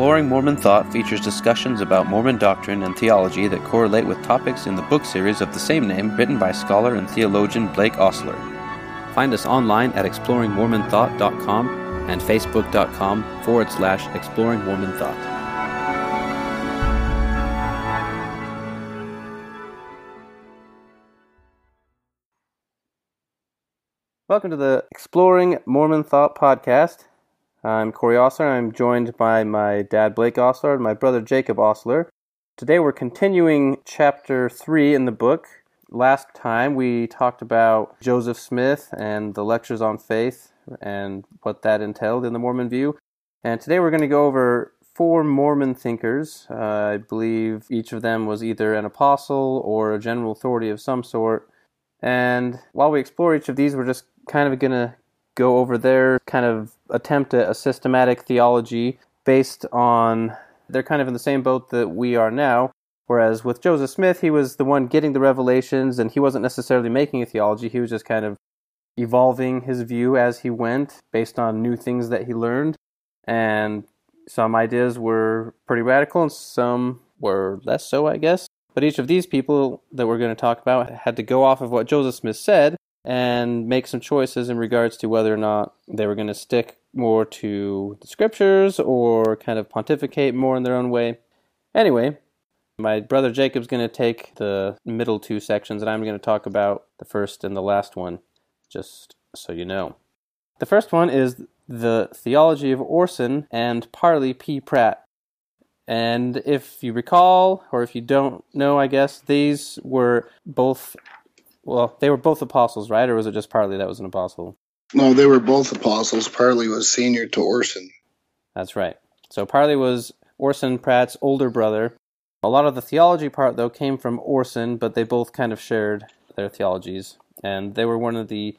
Exploring Mormon Thought features discussions about Mormon doctrine and theology that correlate with topics in the book series of the same name written by scholar and theologian Blake Ostler. Find us online at exploringmormonthought.com and facebook.com forward slash exploring Mormon Thought. Welcome to the Exploring Mormon Thought podcast. I'm Corey Ostler. I'm joined by my dad, Blake Ostler, and my brother, Jacob Ostler. Today we're continuing chapter 3 in the book. Last time we talked about Joseph Smith and the lectures on faith and what that entailed in the Mormon view. And today we're going to go over four Mormon thinkers. Uh, I believe each of them was either an apostle or a general authority of some sort. And while we explore each of these, we're just kind of going to go over their kind of attempt at a systematic theology based on they're kind of in the same boat that we are now. Whereas with Joseph Smith, he was the one getting the revelations and he wasn't necessarily making a theology. He was just kind of evolving his view as he went based on new things that he learned. And some ideas were pretty radical and some were less so, I guess. But each of these people that we're going to talk about had to go off of what Joseph Smith said and make some choices in regards to whether or not they were going to stick more to the scriptures or kind of pontificate more in their own way. Anyway, my brother Jacob's going to take the middle two sections, and I'm going to talk about the first and the last one, just so you know. The first one is the theology of Orson and Parley P. Pratt. And if you recall, or if you don't know, I guess, these were both well, they were both apostles, right? Or was it just Parley that was an apostle? No, they were both apostles. Parley was senior to Orson. That's right. So Parley was Orson Pratt's older brother. A lot of the theology part, though, came from Orson, but they both kind of shared their theologies. And they were one of the,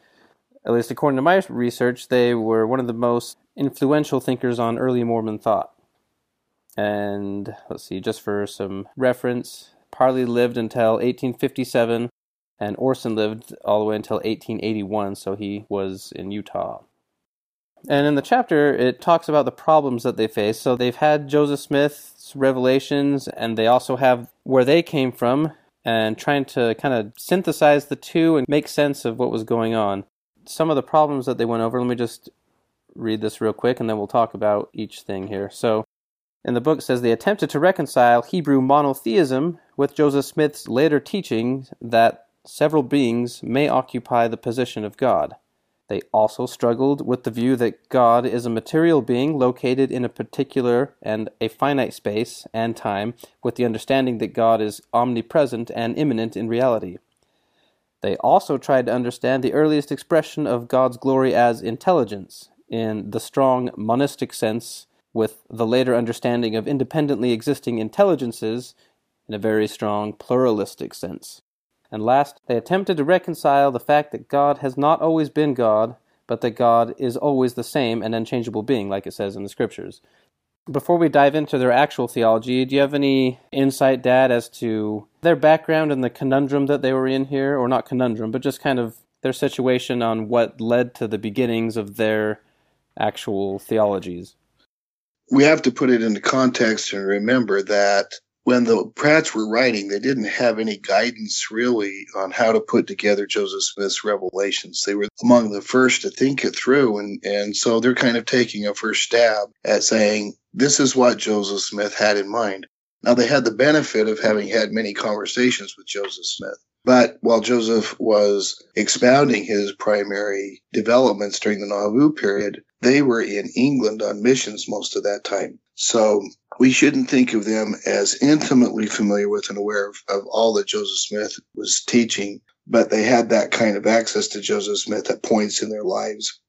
at least according to my research, they were one of the most influential thinkers on early Mormon thought. And let's see, just for some reference, Parley lived until 1857 and Orson lived all the way until 1881, so he was in Utah. And in the chapter, it talks about the problems that they face. So they've had Joseph Smith's revelations, and they also have where they came from, and trying to kind of synthesize the two and make sense of what was going on. Some of the problems that they went over, let me just read this real quick, and then we'll talk about each thing here. So in the book says they attempted to reconcile Hebrew monotheism with Joseph Smith's later teachings that several beings may occupy the position of God. They also struggled with the view that God is a material being located in a particular and a finite space and time, with the understanding that God is omnipresent and immanent in reality. They also tried to understand the earliest expression of God's glory as intelligence, in the strong monistic sense, with the later understanding of independently existing intelligences in a very strong pluralistic sense. And last, they attempted to reconcile the fact that God has not always been God, but that God is always the same and unchangeable being, like it says in the scriptures. Before we dive into their actual theology, do you have any insight, Dad, as to their background and the conundrum that they were in here? Or not conundrum, but just kind of their situation on what led to the beginnings of their actual theologies? We have to put it into context and remember that when the Pratts were writing, they didn't have any guidance really on how to put together Joseph Smith's revelations. They were among the first to think it through. And, and so they're kind of taking a first stab at saying, this is what Joseph Smith had in mind. Now, they had the benefit of having had many conversations with Joseph Smith. But while Joseph was expounding his primary developments during the Nauvoo period, they were in England on missions most of that time. So we shouldn't think of them as intimately familiar with and aware of, of all that Joseph Smith was teaching, but they had that kind of access to Joseph Smith at points in their lives.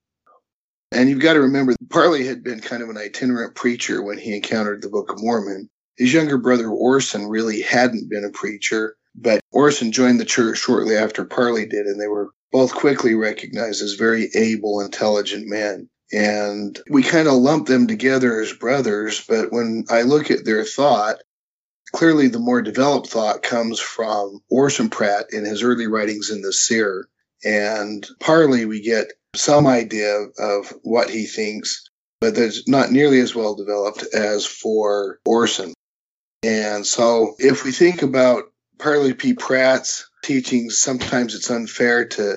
And you've got to remember, Parley had been kind of an itinerant preacher when he encountered the Book of Mormon. His younger brother Orson really hadn't been a preacher, but Orson joined the church shortly after Parley did, and they were both quickly recognized as very able, intelligent men and we kind of lump them together as brothers. But when I look at their thought, clearly the more developed thought comes from Orson Pratt in his early writings in the Seer. And Parley, we get some idea of what he thinks but that's not nearly as well developed as for Orson. And so if we think about Parley P. Pratt's teachings, sometimes it's unfair to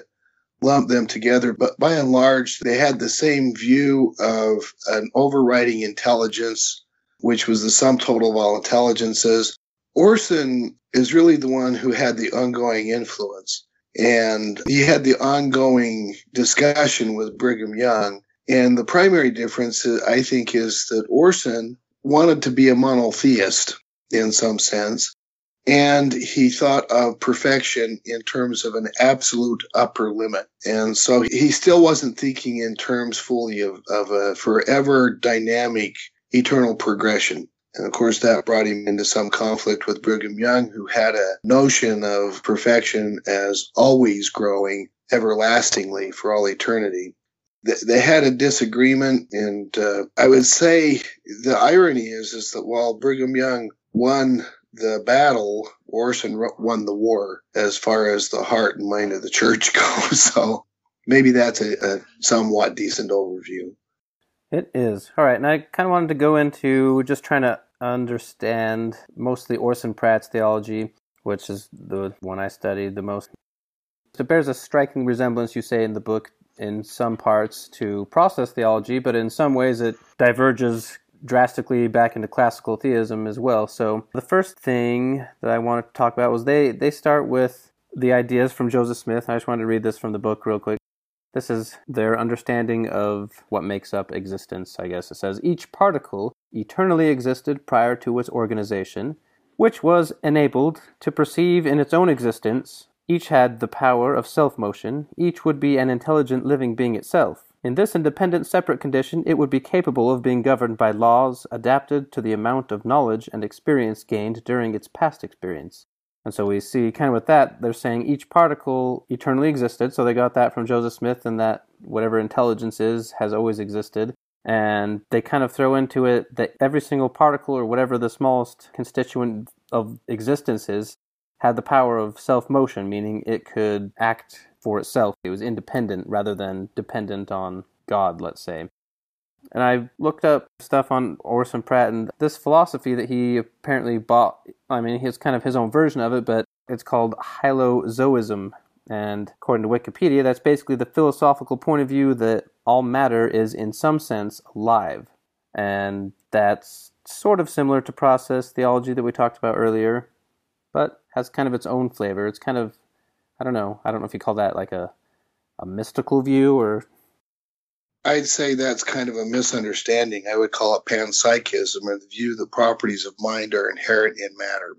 lump them together, but by and large, they had the same view of an overriding intelligence, which was the sum total of all intelligences. Orson is really the one who had the ongoing influence. And he had the ongoing discussion with Brigham Young and the primary difference, I think, is that Orson wanted to be a monotheist in some sense. And he thought of perfection in terms of an absolute upper limit. And so he still wasn't thinking in terms fully of, of a forever dynamic eternal progression. And of course, that brought him into some conflict with Brigham Young, who had a notion of perfection as always growing everlastingly for all eternity they had a disagreement, and uh, I would say the irony is is that while Brigham Young won the battle, Orson won the war as far as the heart and mind of the church goes. So maybe that's a, a somewhat decent overview. It is all right, and I kind of wanted to go into just trying to understand mostly Orson Pratt's theology, which is the one I studied the most. It bears a striking resemblance, you say in the book, in some parts to process theology, but in some ways it diverges drastically back into classical theism as well. So the first thing that I wanted to talk about was they they start with the ideas from Joseph Smith. I just wanted to read this from the book real quick. This is their understanding of what makes up existence, I guess. It says each particle eternally existed prior to its organization, which was enabled to perceive in its own existence each had the power of self motion, each would be an intelligent living being itself. In this independent separate condition it would be capable of being governed by laws adapted to the amount of knowledge and experience gained during its past experience. And so we see kind of with that, they're saying each particle eternally existed. So they got that from Joseph Smith, and that whatever intelligence is has always existed. And they kind of throw into it that every single particle, or whatever the smallest constituent of existence is, had the power of self motion, meaning it could act for itself. It was independent rather than dependent on God, let's say. And I looked up stuff on Orson Pratt, and this philosophy that he apparently bought, I mean, he's kind of his own version of it, but it's called Hylozoism. And according to Wikipedia, that's basically the philosophical point of view that all matter is, in some sense, alive. And that's sort of similar to process theology that we talked about earlier, but has kind of its own flavor. It's kind of I don't know. I don't know if you call that like a a mystical view or I'd say that's kind of a misunderstanding. I would call it panpsychism or the view that properties of mind are inherent in matter.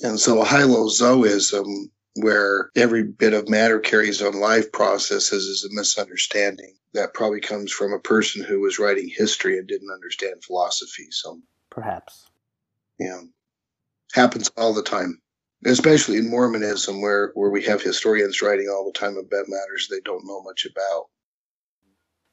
And so a hylozoism, where every bit of matter carries on life processes, is a misunderstanding. That probably comes from a person who was writing history and didn't understand philosophy. So perhaps. Yeah. Happens all the time especially in Mormonism, where where we have historians writing all the time about matters they don't know much about.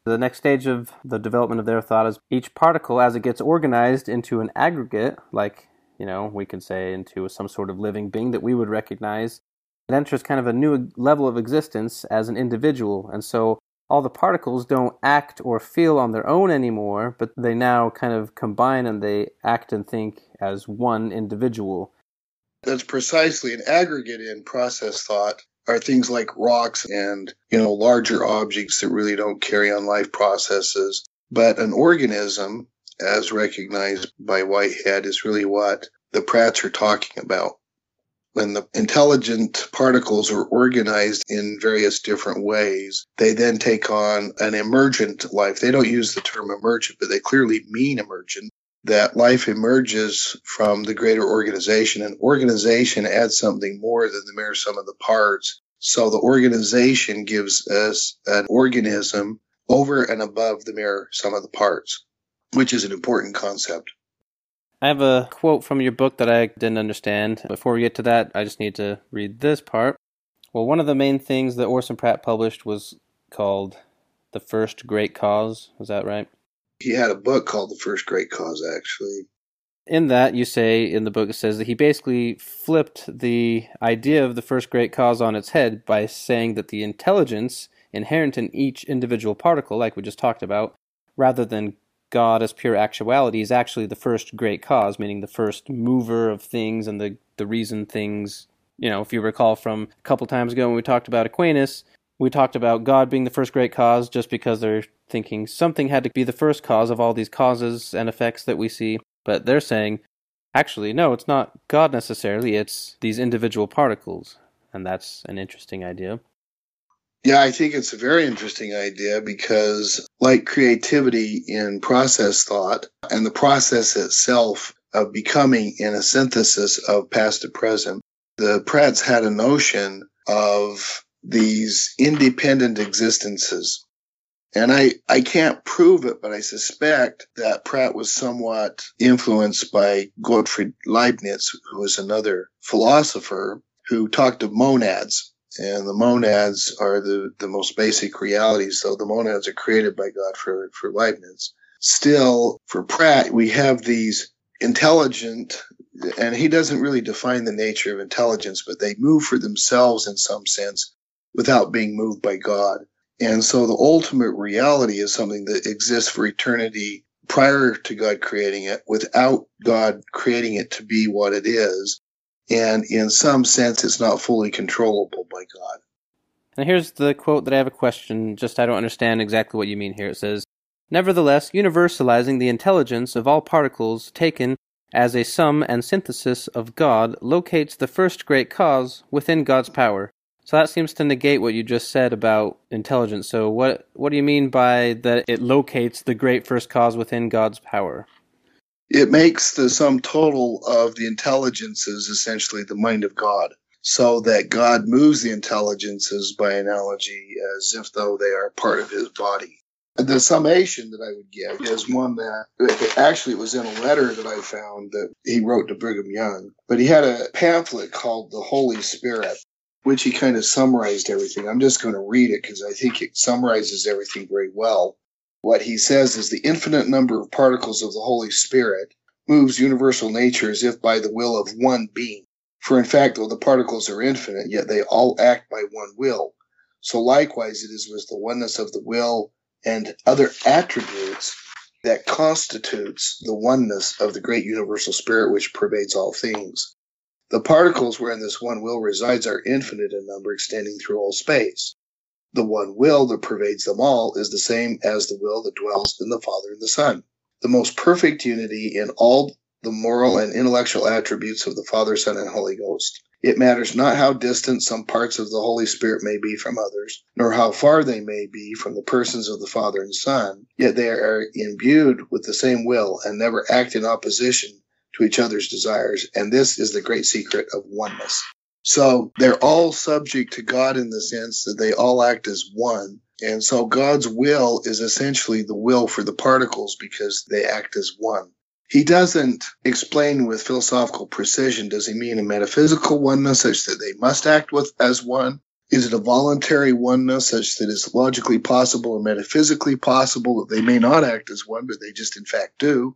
The next stage of the development of their thought is each particle, as it gets organized into an aggregate, like you know we could say into some sort of living being that we would recognize, it enters kind of a new level of existence as an individual, and so all the particles don't act or feel on their own anymore, but they now kind of combine and they act and think as one individual that's precisely an aggregate in process thought are things like rocks and, you know, larger objects that really don't carry on life processes. But an organism, as recognized by Whitehead, is really what the Pratts are talking about. When the intelligent particles are organized in various different ways, they then take on an emergent life. They don't use the term emergent, but they clearly mean emergent that life emerges from the greater organization and organization adds something more than the mere sum of the parts. So the organization gives us an organism over and above the mere sum of the parts, which is an important concept. I have a quote from your book that I didn't understand. Before we get to that, I just need to read this part. Well, one of the main things that Orson Pratt published was called The First Great Cause. Is that right? He had a book called The First Great Cause, actually. In that, you say in the book, it says that he basically flipped the idea of the first great cause on its head by saying that the intelligence inherent in each individual particle, like we just talked about, rather than God as pure actuality is actually the first great cause, meaning the first mover of things and the, the reason things, you know, if you recall from a couple times ago when we talked about Aquinas, we talked about God being the first great cause just because they're thinking something had to be the first cause of all these causes and effects that we see. But they're saying, actually, no, it's not God necessarily, it's these individual particles. And that's an interesting idea. Yeah, I think it's a very interesting idea because, like creativity in process thought and the process itself of becoming in a synthesis of past to present, the Pratts had a notion of these independent existences. And I, I can't prove it, but I suspect that Pratt was somewhat influenced by Gottfried Leibniz, who was another philosopher who talked of monads and the monads are the, the most basic realities. So the monads are created by God for, for Leibniz. Still, for Pratt, we have these intelligent, and he doesn't really define the nature of intelligence, but they move for themselves in some sense without being moved by God. And so the ultimate reality is something that exists for eternity prior to God creating it without God creating it to be what it is and in some sense, it's not fully controllable by God. And here's the quote that I have a question, just I don't understand exactly what you mean here. It says, Nevertheless, universalizing the intelligence of all particles taken as a sum and synthesis of God locates the first great cause within God's power. So that seems to negate what you just said about intelligence. So what what do you mean by that it locates the great first cause within God's power? it makes the sum total of the intelligences essentially the mind of God. So that God moves the intelligences by analogy as if though they are part of his body. The summation that I would give is one that actually it was in a letter that I found that he wrote to Brigham Young. But he had a pamphlet called The Holy Spirit, which he kind of summarized everything. I'm just going to read it because I think it summarizes everything very well. What he says is the infinite number of particles of the Holy Spirit moves universal nature as if by the will of one being. For in fact, though the particles are infinite, yet they all act by one will. So likewise it is with the oneness of the will and other attributes that constitutes the oneness of the great universal spirit which pervades all things. The particles wherein this one will resides are infinite in number, extending through all space the one will that pervades them all is the same as the will that dwells in the Father and the Son. The most perfect unity in all the moral and intellectual attributes of the Father, Son, and Holy Ghost. It matters not how distant some parts of the Holy Spirit may be from others, nor how far they may be from the persons of the Father and Son, yet they are imbued with the same will and never act in opposition to each other's desires. And this is the great secret of oneness. So they're all subject to God in the sense that they all act as one. And so God's will is essentially the will for the particles because they act as one. He doesn't explain with philosophical precision. Does he mean a metaphysical oneness such that they must act with as one? Is it a voluntary oneness such that it's logically possible or metaphysically possible that they may not act as one, but they just in fact do?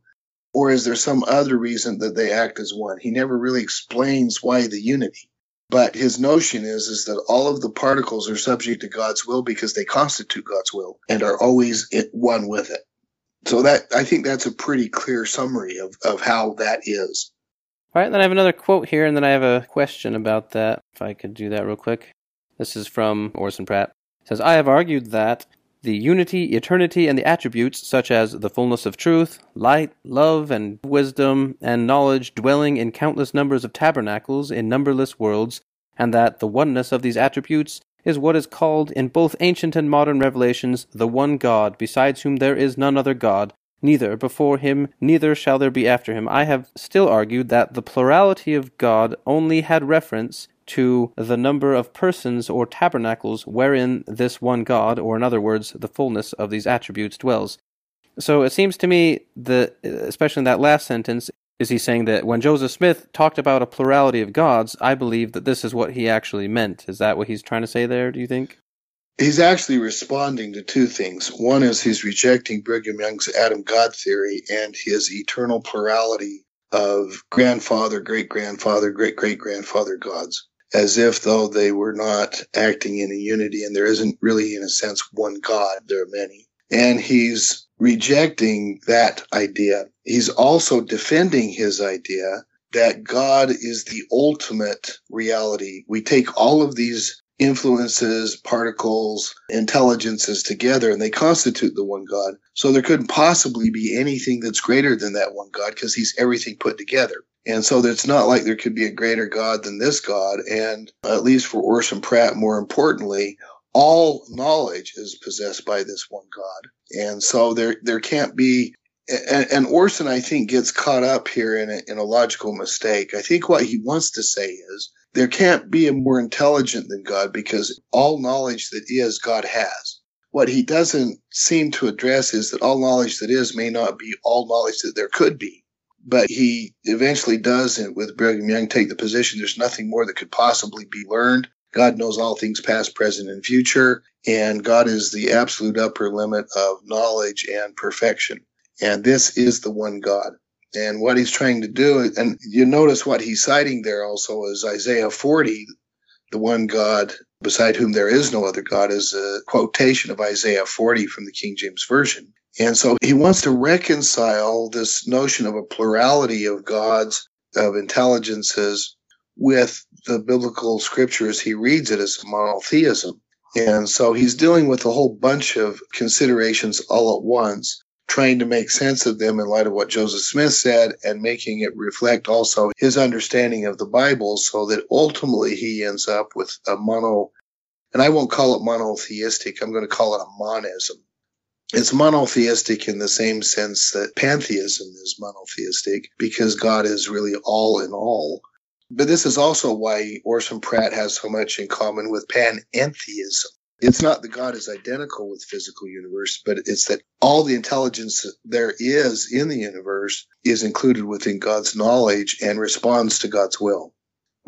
Or is there some other reason that they act as one? He never really explains why the unity. But his notion is, is that all of the particles are subject to God's will because they constitute God's will and are always one with it. So that I think that's a pretty clear summary of, of how that is. All right, then I have another quote here, and then I have a question about that. If I could do that real quick. This is from Orson Pratt. It says, I have argued that the unity, eternity, and the attributes such as the fullness of truth, light, love, and wisdom, and knowledge dwelling in countless numbers of tabernacles in numberless worlds, and that the oneness of these attributes is what is called in both ancient and modern revelations the one God, besides whom there is none other God, neither before him, neither shall there be after him. I have still argued that the plurality of God only had reference to the number of persons or tabernacles wherein this one God, or in other words, the fullness of these attributes dwells. So it seems to me that, especially in that last sentence, is he saying that when Joseph Smith talked about a plurality of gods, I believe that this is what he actually meant. Is that what he's trying to say there, do you think? He's actually responding to two things. One is he's rejecting Brigham Young's Adam God theory and his eternal plurality of grandfather, great grandfather, great great grandfather gods as if though they were not acting in a unity and there isn't really in a sense one god there are many And he's rejecting that idea. He's also defending his idea that God is the ultimate reality. We take all of these influences, particles, intelligences together, and they constitute the one God. So there couldn't possibly be anything that's greater than that one God because he's everything put together. And so it's not like there could be a greater God than this God. And at least for Orson Pratt, more importantly, all knowledge is possessed by this one God. And so there, there can't be, and, Orson, I think, gets caught up here in a, in a logical mistake. I think what he wants to say is there can't be a more intelligent than God because all knowledge that is, God has. What he doesn't seem to address is that all knowledge that is may not be all knowledge that there could be. But he eventually does, and with Brigham Young, take the position there's nothing more that could possibly be learned. God knows all things past, present, and future, and God is the absolute upper limit of knowledge and perfection. And this is the one God. And what he's trying to do, and you notice what he's citing there also is Isaiah 40, the one God beside whom there is no other God, is a quotation of Isaiah 40 from the King James Version. And so he wants to reconcile this notion of a plurality of gods, of intelligences, with the biblical scriptures. He reads it as monotheism. And so he's dealing with a whole bunch of considerations all at once trying to make sense of them in light of what Joseph Smith said and making it reflect also his understanding of the Bible so that ultimately he ends up with a mono, and I won't call it monotheistic, I'm going to call it a monism. It's monotheistic in the same sense that pantheism is monotheistic because God is really all in all. But this is also why Orson Pratt has so much in common with panentheism it's not that God is identical with physical universe, but it's that all the intelligence there is in the universe is included within God's knowledge and responds to God's will.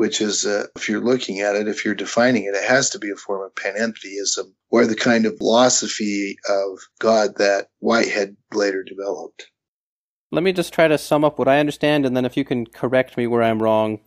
Which is, uh, if you're looking at it, if you're defining it, it has to be a form of panentheism or the kind of philosophy of God that Whitehead later developed. Let me just try to sum up what I understand, and then if you can correct me where I'm wrong,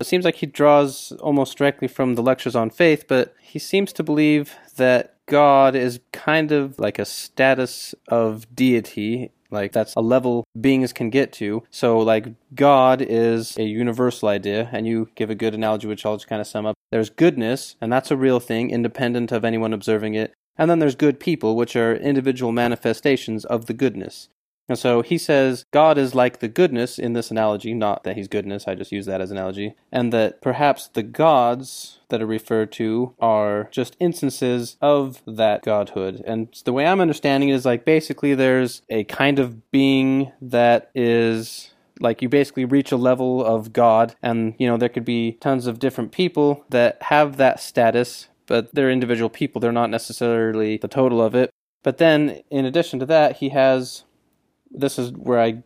it seems like he draws almost directly from the lectures on faith, but he seems to believe that God is kind of like a status of deity. Like that's a level beings can get to. So, like, God is a universal idea, and you give a good analogy, which I'll just kind of sum up. There's goodness, and that's a real thing, independent of anyone observing it. And then there's good people, which are individual manifestations of the goodness. And so he says God is like the goodness in this analogy, not that he's goodness, I just use that as an analogy, and that perhaps the gods that are referred to are just instances of that godhood. And the way I'm understanding it is like basically there's a kind of being that is like you basically reach a level of God, and you know, there could be tons of different people that have that status, but they're individual people. They're not necessarily the total of it. But then, in addition to that, he has this is where I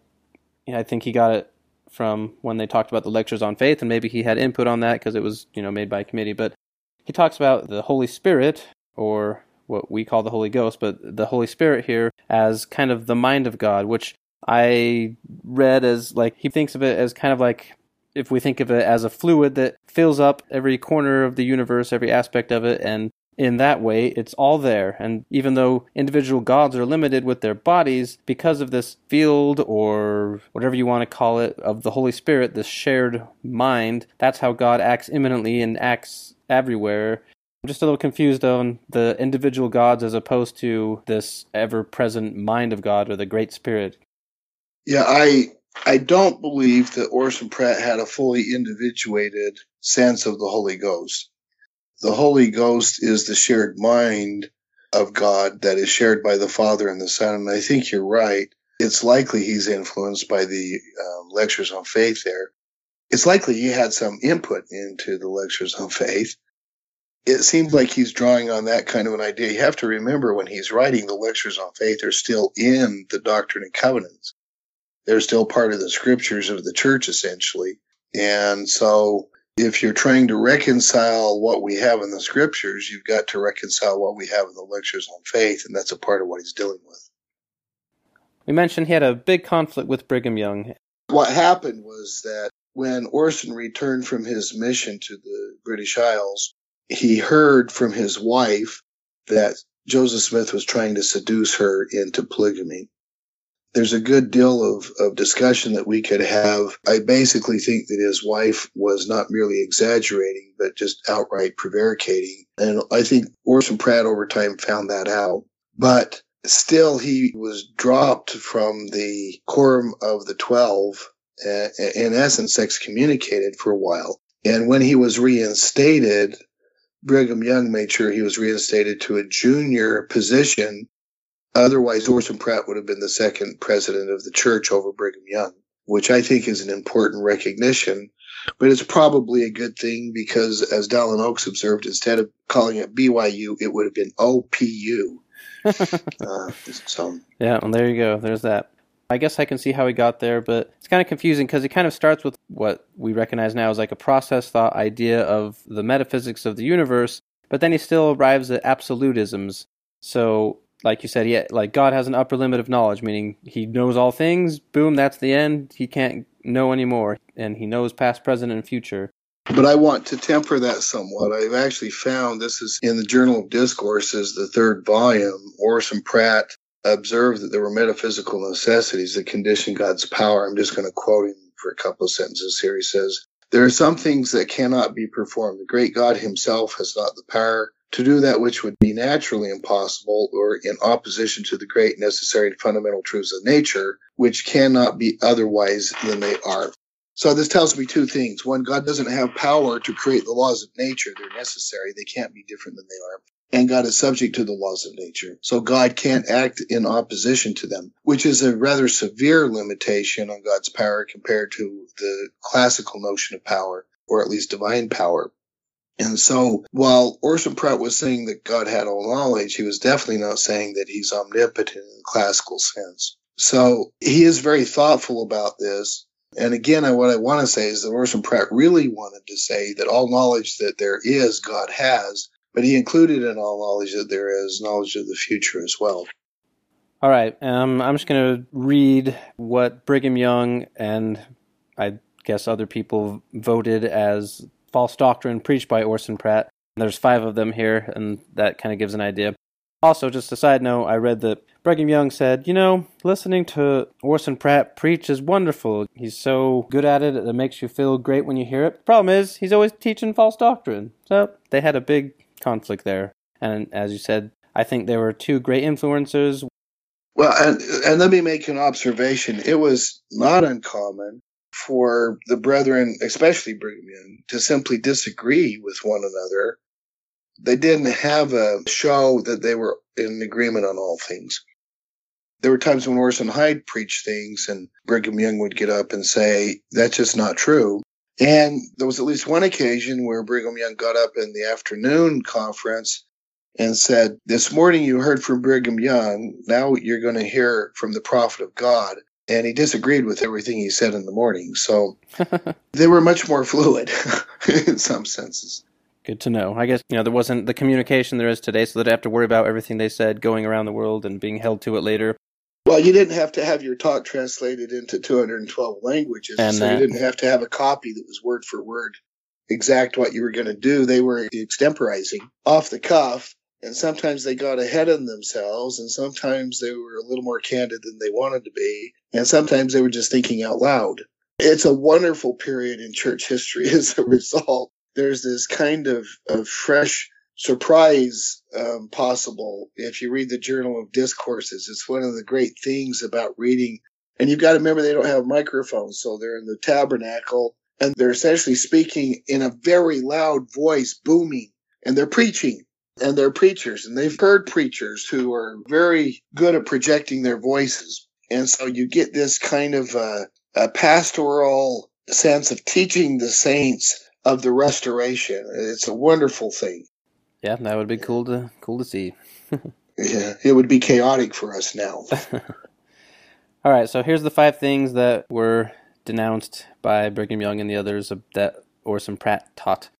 I think he got it from when they talked about the lectures on faith, and maybe he had input on that because it was you know made by a committee. But he talks about the Holy Spirit, or what we call the Holy Ghost, but the Holy Spirit here as kind of the mind of God, which I read as like he thinks of it as kind of like if we think of it as a fluid that fills up every corner of the universe, every aspect of it, and in that way, it's all there. And even though individual gods are limited with their bodies, because of this field or whatever you want to call it of the Holy Spirit, this shared mind, that's how God acts immanently and acts everywhere. I'm just a little confused on the individual gods as opposed to this ever present mind of God or the Great Spirit. Yeah, I I don't believe that Orson Pratt had a fully individuated sense of the Holy Ghost the Holy Ghost is the shared mind of God that is shared by the Father and the Son. And I think you're right. It's likely he's influenced by the um, lectures on faith there. It's likely he had some input into the lectures on faith. It seems like he's drawing on that kind of an idea. You have to remember when he's writing the lectures on faith, they're still in the Doctrine and Covenants. They're still part of the scriptures of the church, essentially. And so if you're trying to reconcile what we have in the scriptures, you've got to reconcile what we have in the lectures on faith, and that's a part of what he's dealing with. We mentioned he had a big conflict with Brigham Young. What happened was that when Orson returned from his mission to the British Isles, he heard from his wife that Joseph Smith was trying to seduce her into polygamy. There's a good deal of, of discussion that we could have. I basically think that his wife was not merely exaggerating, but just outright prevaricating. And I think Orson Pratt over time found that out. But still, he was dropped from the quorum of the 12, uh, in essence, excommunicated for a while. And when he was reinstated, Brigham Young made sure he was reinstated to a junior position. Otherwise, Orson Pratt would have been the second president of the church over Brigham Young, which I think is an important recognition. But it's probably a good thing because, as Dallin Oaks observed, instead of calling it BYU, it would have been OPU. uh, so yeah, well, there you go. There's that. I guess I can see how he got there, but it's kind of confusing because it kind of starts with what we recognize now as like a process thought idea of the metaphysics of the universe, but then he still arrives at absolutisms. So, like you said, yeah, like God has an upper limit of knowledge, meaning he knows all things. Boom, that's the end. He can't know anymore, and he knows past, present, and future. But I want to temper that somewhat. I've actually found this is in the Journal of Discourses, the third volume. Orson Pratt observed that there were metaphysical necessities that condition God's power. I'm just going to quote him for a couple of sentences here. He says, There are some things that cannot be performed. The great God himself has not the power to do that which would be naturally impossible or in opposition to the great necessary and fundamental truths of nature, which cannot be otherwise than they are. So this tells me two things. One, God doesn't have power to create the laws of nature. They're necessary. They can't be different than they are. And God is subject to the laws of nature. So God can't act in opposition to them, which is a rather severe limitation on God's power compared to the classical notion of power, or at least divine power. And so while Orson Pratt was saying that God had all knowledge, he was definitely not saying that he's omnipotent in the classical sense. So he is very thoughtful about this and again, what I want to say is that Orson Pratt really wanted to say that all knowledge that there is, God has, but he included in all knowledge that there is knowledge of the future as well. All right, um, I'm just going to read what Brigham Young and I guess other people voted as false doctrine preached by Orson Pratt. There's five of them here, and that kind of gives an idea. Also, just a side note, I read that Brigham Young said, You know, listening to Orson Pratt preach is wonderful. He's so good at it, that it makes you feel great when you hear it. Problem is, he's always teaching false doctrine. So they had a big conflict there. And as you said, I think there were two great influencers. Well, and, and let me make an observation. It was not uncommon for the brethren, especially Brigham Young, to simply disagree with one another they didn't have a show that they were in agreement on all things. There were times when Orson Hyde preached things and Brigham Young would get up and say, that's just not true. And there was at least one occasion where Brigham Young got up in the afternoon conference and said, This morning you heard from Brigham Young. Now you're going to hear from the prophet of God. And he disagreed with everything he said in the morning. So they were much more fluid in some senses. Good to know. I guess, you know, there wasn't the communication there is today, so they have to worry about everything they said going around the world and being held to it later. Well, you didn't have to have your talk translated into 212 languages, and so that. you uh, didn't have to have a copy that was word for word exact what you were going to do. They were extemporizing off the cuff, and sometimes they got ahead of themselves, and sometimes they were a little more candid than they wanted to be, and sometimes they were just thinking out loud. It's a wonderful period in church history as a result there's this kind of, of fresh surprise um, possible if you read the Journal of Discourses. It's one of the great things about reading. And you've got to remember they don't have microphones, so they're in the tabernacle and they're essentially speaking in a very loud voice, booming, and they're preaching. And they're preachers, and they've heard preachers who are very good at projecting their voices. And so you get this kind of uh, a pastoral sense of teaching the saints of the restoration. It's a wonderful thing. Yeah, that would be cool to cool to see. yeah, it would be chaotic for us now. All right, so here's the five things that were denounced by Brigham Young and the others that Orson Pratt taught.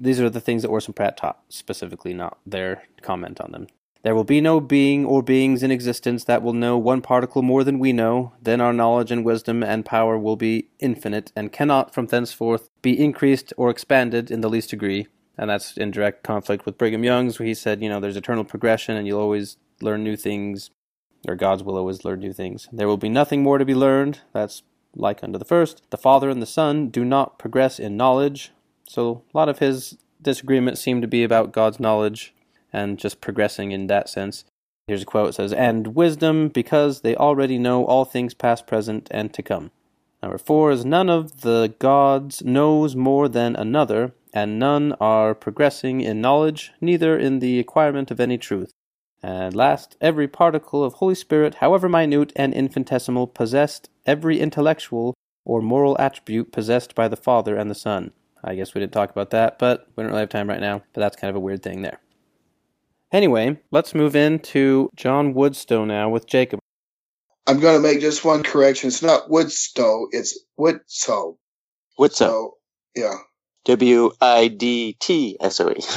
These are the things that Orson Pratt taught, specifically, not their comment on them. There will be no being or beings in existence that will know one particle more than we know. Then our knowledge and wisdom and power will be infinite, and cannot from thenceforth be increased or expanded in the least degree. and that's in direct conflict with Brigham Young's, where he said, you know, there's eternal progression and you'll always learn new things, or God's will always learn new things. There will be nothing more to be learned. That's like unto the first. The Father and the Son do not progress in knowledge. So a lot of his disagreements seem to be about God's knowledge and just progressing in that sense. Here's a quote it says, And wisdom, because they already know all things past, present, and to come. Number four is none of the gods knows more than another, and none are progressing in knowledge, neither in the acquirement of any truth. And last, every particle of Holy Spirit, however minute and infinitesimal, possessed every intellectual or moral attribute possessed by the Father and the Son. I guess we didn't talk about that, but we don't really have time right now. But that's kind of a weird thing there. Anyway, let's move into John Woodstow now with Jacob. I'm going to make just one correction. It's not Woodstow, it's Woodsoe. Woodsoe. So, yeah. W I D T S O E.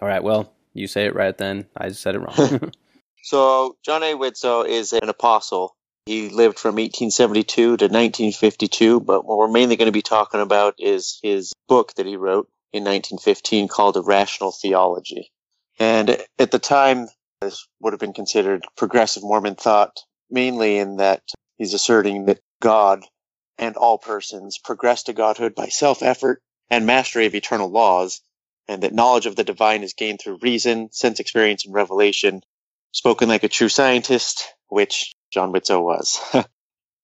All right, well, you say it right then. I said it wrong. So John A. Widtsoe is an apostle. He lived from 1872 to 1952, but what we're mainly going to be talking about is his book that he wrote in 1915 called A Rational Theology. And at the time, this would have been considered progressive Mormon thought, mainly in that he's asserting that God and all persons progress to godhood by self effort and mastery of eternal laws, and that knowledge of the divine is gained through reason, sense experience, and revelation, spoken like a true scientist, which John Widtsoe was.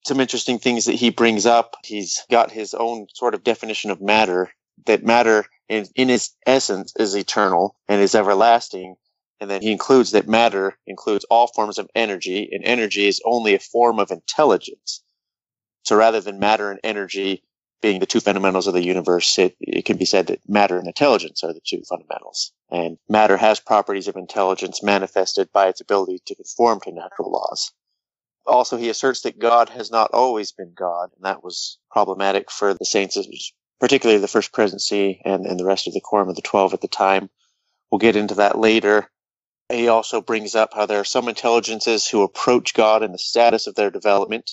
Some interesting things that he brings up. He's got his own sort of definition of matter, that matter in, in its essence is eternal and is everlasting. And then he includes that matter includes all forms of energy, and energy is only a form of intelligence. So rather than matter and energy being the two fundamentals of the universe, it, it can be said that matter and intelligence are the two fundamentals. And matter has properties of intelligence manifested by its ability to conform to natural laws. Also, he asserts that God has not always been God, and that was problematic for the saints, particularly the First Presidency and, and the rest of the Quorum of the Twelve at the time. We'll get into that later. He also brings up how there are some intelligences who approach God in the status of their development.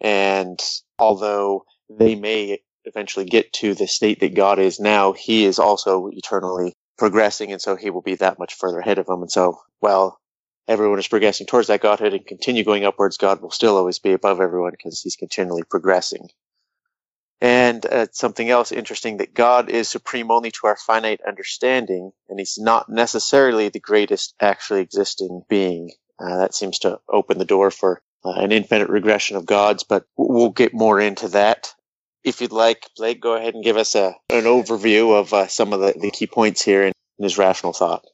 And although they may eventually get to the state that God is now, he is also eternally progressing, and so he will be that much further ahead of them. And so, while everyone is progressing towards that Godhood and continue going upwards, God will still always be above everyone because he's continually progressing. And uh, something else interesting that God is supreme only to our finite understanding, and he's not necessarily the greatest actually existing being. Uh, that seems to open the door for uh, an infinite regression of gods, but we'll get more into that. If you'd like, Blake, go ahead and give us a, an overview of uh, some of the, the key points here in, in his rational thought.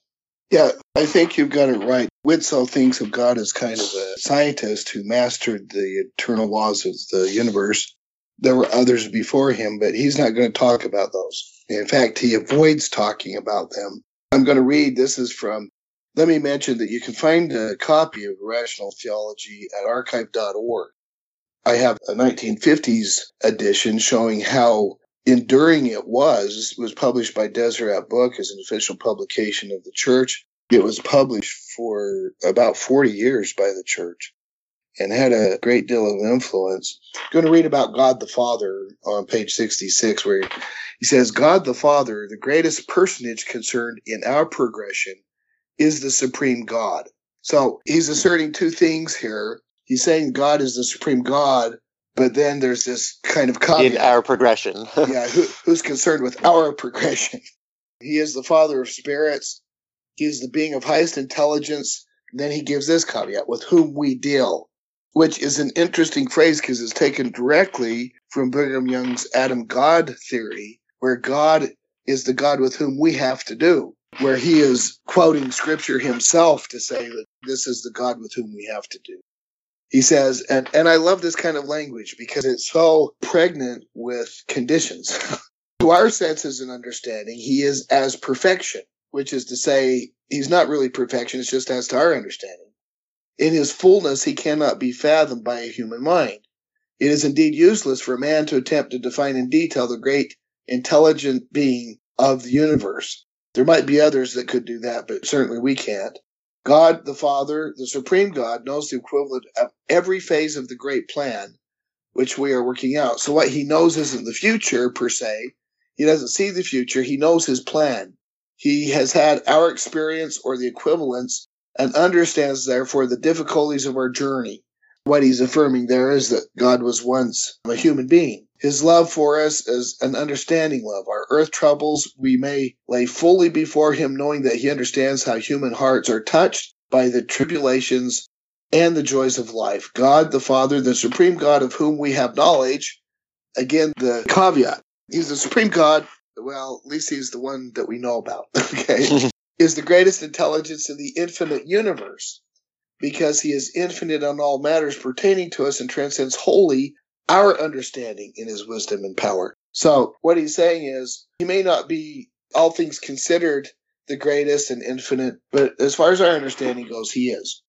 Yeah, I think you've got it right. Widtsoe thinks of God as kind of a scientist who mastered the eternal laws of the universe. There were others before him, but he's not going to talk about those. In fact, he avoids talking about them. I'm going to read this is from let me mention that you can find a copy of Rational Theology at archive.org. I have a 1950s edition showing how enduring it was. It was published by Deseret Book as an official publication of the church. It was published for about 40 years by the church and had a great deal of influence. I'm going to read about God the Father on page 66 where he says, God the Father, the greatest personage concerned in our progression, is the supreme God. So he's asserting two things here. He's saying God is the supreme God, but then there's this kind of caveat. In our progression. yeah, who, who's concerned with our progression? He is the Father of spirits. He is the being of highest intelligence. And then he gives this caveat with whom we deal, which is an interesting phrase because it's taken directly from Brigham Young's Adam God theory, where God is the God with whom we have to do where he is quoting scripture himself to say that this is the God with whom we have to do. He says, and, and I love this kind of language because it's so pregnant with conditions. to our senses and understanding, he is as perfection, which is to say, he's not really perfection, it's just as to our understanding. In his fullness, he cannot be fathomed by a human mind. It is indeed useless for a man to attempt to define in detail the great intelligent being of the universe. There might be others that could do that, but certainly we can't. God the Father, the supreme God, knows the equivalent of every phase of the great plan which we are working out. So what he knows isn't the future per se, He doesn't see the future. He knows his plan. He has had our experience or the equivalence and understands, therefore, the difficulties of our journey. What he's affirming there is that God was once a human being. His love for us is an understanding love. Our earth troubles we may lay fully before him, knowing that he understands how human hearts are touched by the tribulations and the joys of life. God the Father, the supreme God of whom we have knowledge, again, the caveat. He's the supreme God. Well, at least he's the one that we know about. Okay. is the greatest intelligence in the infinite universe because he is infinite on all matters pertaining to us and transcends wholly our understanding in his wisdom and power. So, what he's saying is, he may not be all things considered the greatest and infinite, but as far as our understanding goes, he is.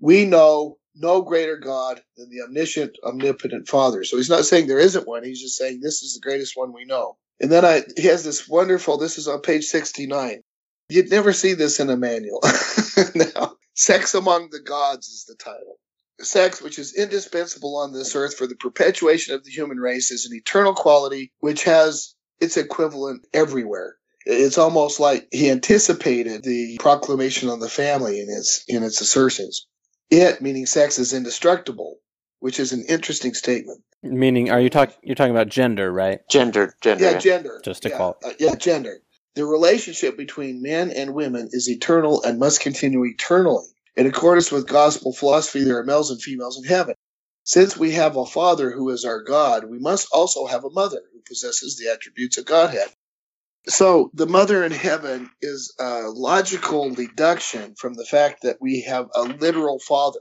We know no greater God than the omniscient, omnipotent Father. So he's not saying there isn't one. He's just saying this is the greatest one we know. And then I, he has this wonderful, this is on page 69. You'd never see this in a manual. now, Sex Among the Gods is the title. Sex, which is indispensable on this earth for the perpetuation of the human race, is an eternal quality which has its equivalent everywhere. It's almost like he anticipated the proclamation on the family in its in its assertions. It, meaning sex, is indestructible, which is an interesting statement. Meaning, are you talking? You're talking about gender, right? Gender, gender. Yeah, gender. Just to yeah, call uh, yeah, gender. The relationship between men and women is eternal and must continue eternally. In accordance with gospel philosophy, there are males and females in heaven. Since we have a father who is our God, we must also have a mother who possesses the attributes of Godhead. So the mother in heaven is a logical deduction from the fact that we have a literal father.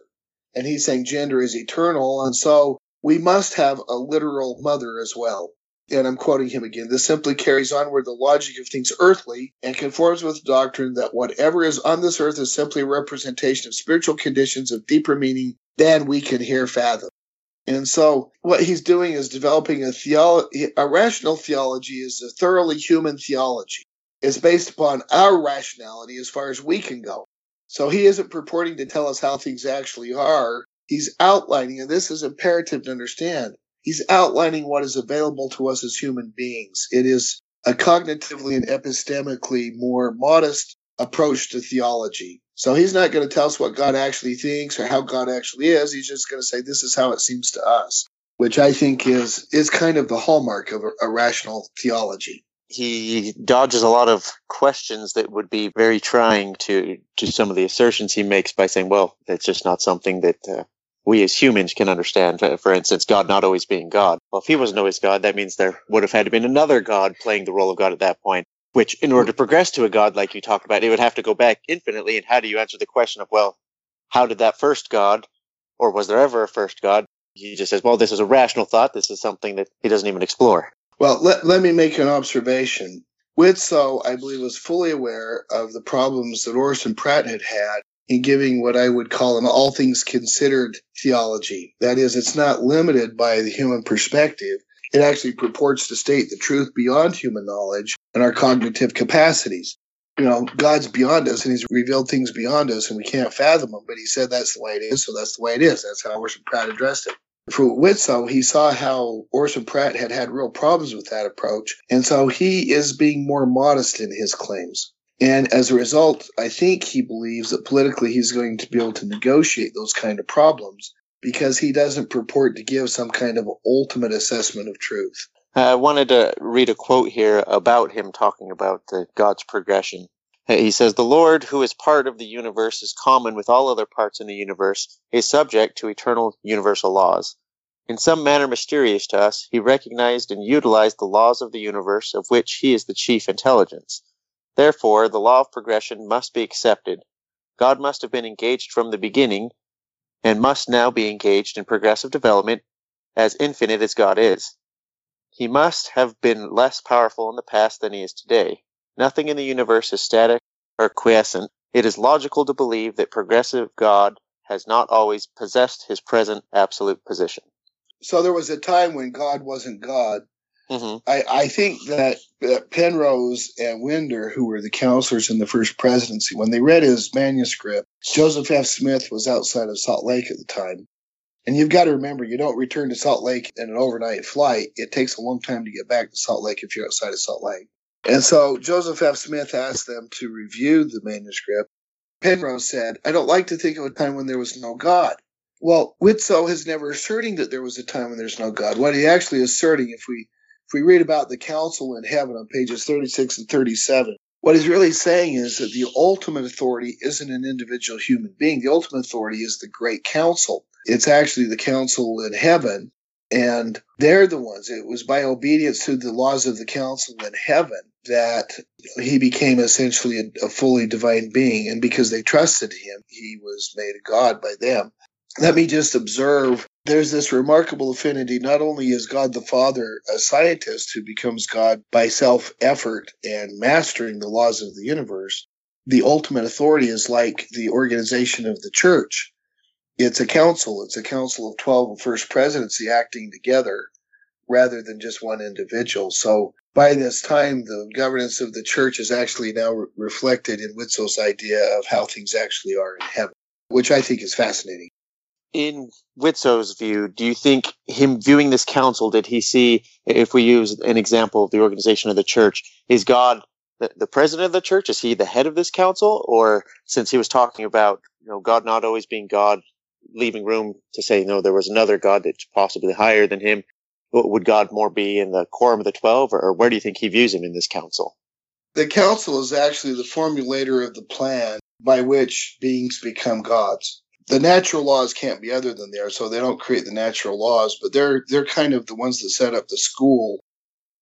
And he's saying gender is eternal, and so we must have a literal mother as well and I'm quoting him again, this simply carries onward the logic of things earthly and conforms with the doctrine that whatever is on this earth is simply a representation of spiritual conditions of deeper meaning than we can here fathom. And so what he's doing is developing a theology, a rational theology is a thoroughly human theology. It's based upon our rationality as far as we can go. So he isn't purporting to tell us how things actually are. He's outlining, and this is imperative to understand he's outlining what is available to us as human beings. It is a cognitively and epistemically more modest approach to theology. So he's not going to tell us what God actually thinks or how God actually is. He's just going to say this is how it seems to us, which I think is is kind of the hallmark of a, a rational theology. He dodges a lot of questions that would be very trying to to some of the assertions he makes by saying, "Well, it's just not something that uh, we as humans can understand. For instance, God not always being God. Well, if he wasn't always God, that means there would have had to been another God playing the role of God at that point. Which, in order to progress to a God like you talked about, it would have to go back infinitely. And how do you answer the question of, well, how did that first God, or was there ever a first God? He just says, well, this is a rational thought. This is something that he doesn't even explore. Well, let, let me make an observation. Widtsoe, I believe, was fully aware of the problems that Orson Pratt had had in giving what I would call an all things considered theology. That is, it's not limited by the human perspective. It actually purports to state the truth beyond human knowledge and our cognitive capacities. You know, God's beyond us and He's revealed things beyond us and we can't fathom them, but He said that's the way it is, so that's the way it is. That's how Orson Pratt addressed it. For Widtsoe, he saw how Orson Pratt had had real problems with that approach, and so he is being more modest in his claims. And as a result, I think he believes that politically he's going to be able to negotiate those kind of problems because he doesn't purport to give some kind of ultimate assessment of truth. Uh, I wanted to read a quote here about him talking about the God's progression. Uh, he says, The Lord, who is part of the universe, is common with all other parts in the universe, is subject to eternal universal laws. In some manner mysterious to us, he recognized and utilized the laws of the universe, of which he is the chief intelligence. Therefore, the law of progression must be accepted. God must have been engaged from the beginning, and must now be engaged in progressive development, as infinite as God is. He must have been less powerful in the past than he is today. Nothing in the universe is static or quiescent. It is logical to believe that progressive God has not always possessed his present absolute position. So there was a time when God wasn't God, Mm-hmm. I, I think that, that Penrose and Winder, who were the counselors in the first presidency, when they read his manuscript, Joseph F. Smith was outside of Salt Lake at the time. And you've got to remember, you don't return to Salt Lake in an overnight flight. It takes a long time to get back to Salt Lake if you're outside of Salt Lake. And so Joseph F. Smith asked them to review the manuscript. Penrose said, I don't like to think of a time when there was no God. Well, Widtsoe is never asserting that there was a time when there's no God. What he actually asserting, if we if we read about the council in heaven on pages 36 and 37, what he's really saying is that the ultimate authority isn't an individual human being. The ultimate authority is the great council. It's actually the council in heaven, and they're the ones. It was by obedience to the laws of the council in heaven that he became essentially a, a fully divine being. And because they trusted him, he was made a god by them let me just observe there's this remarkable affinity. Not only is God the Father a scientist who becomes God by self effort and mastering the laws of the universe, the ultimate authority is like the organization of the church. It's a council, it's a council of 12 first presidency acting together rather than just one individual. So by this time, the governance of the church is actually now re- reflected in Widtsoe's idea of how things actually are in heaven, which I think is fascinating in Widtsoe's view, do you think him viewing this council, did he see, if we use an example of the organization of the church, is God the, the president of the church? Is he the head of this council? Or since he was talking about, you know, God not always being God, leaving room to say, no, there was another God that's possibly higher than him, would God more be in the quorum of the 12? Or, or where do you think he views him in this council? The council is actually the formulator of the plan by which beings become gods the natural laws can't be other than there, so they don't create the natural laws, but they're they're kind of the ones that set up the school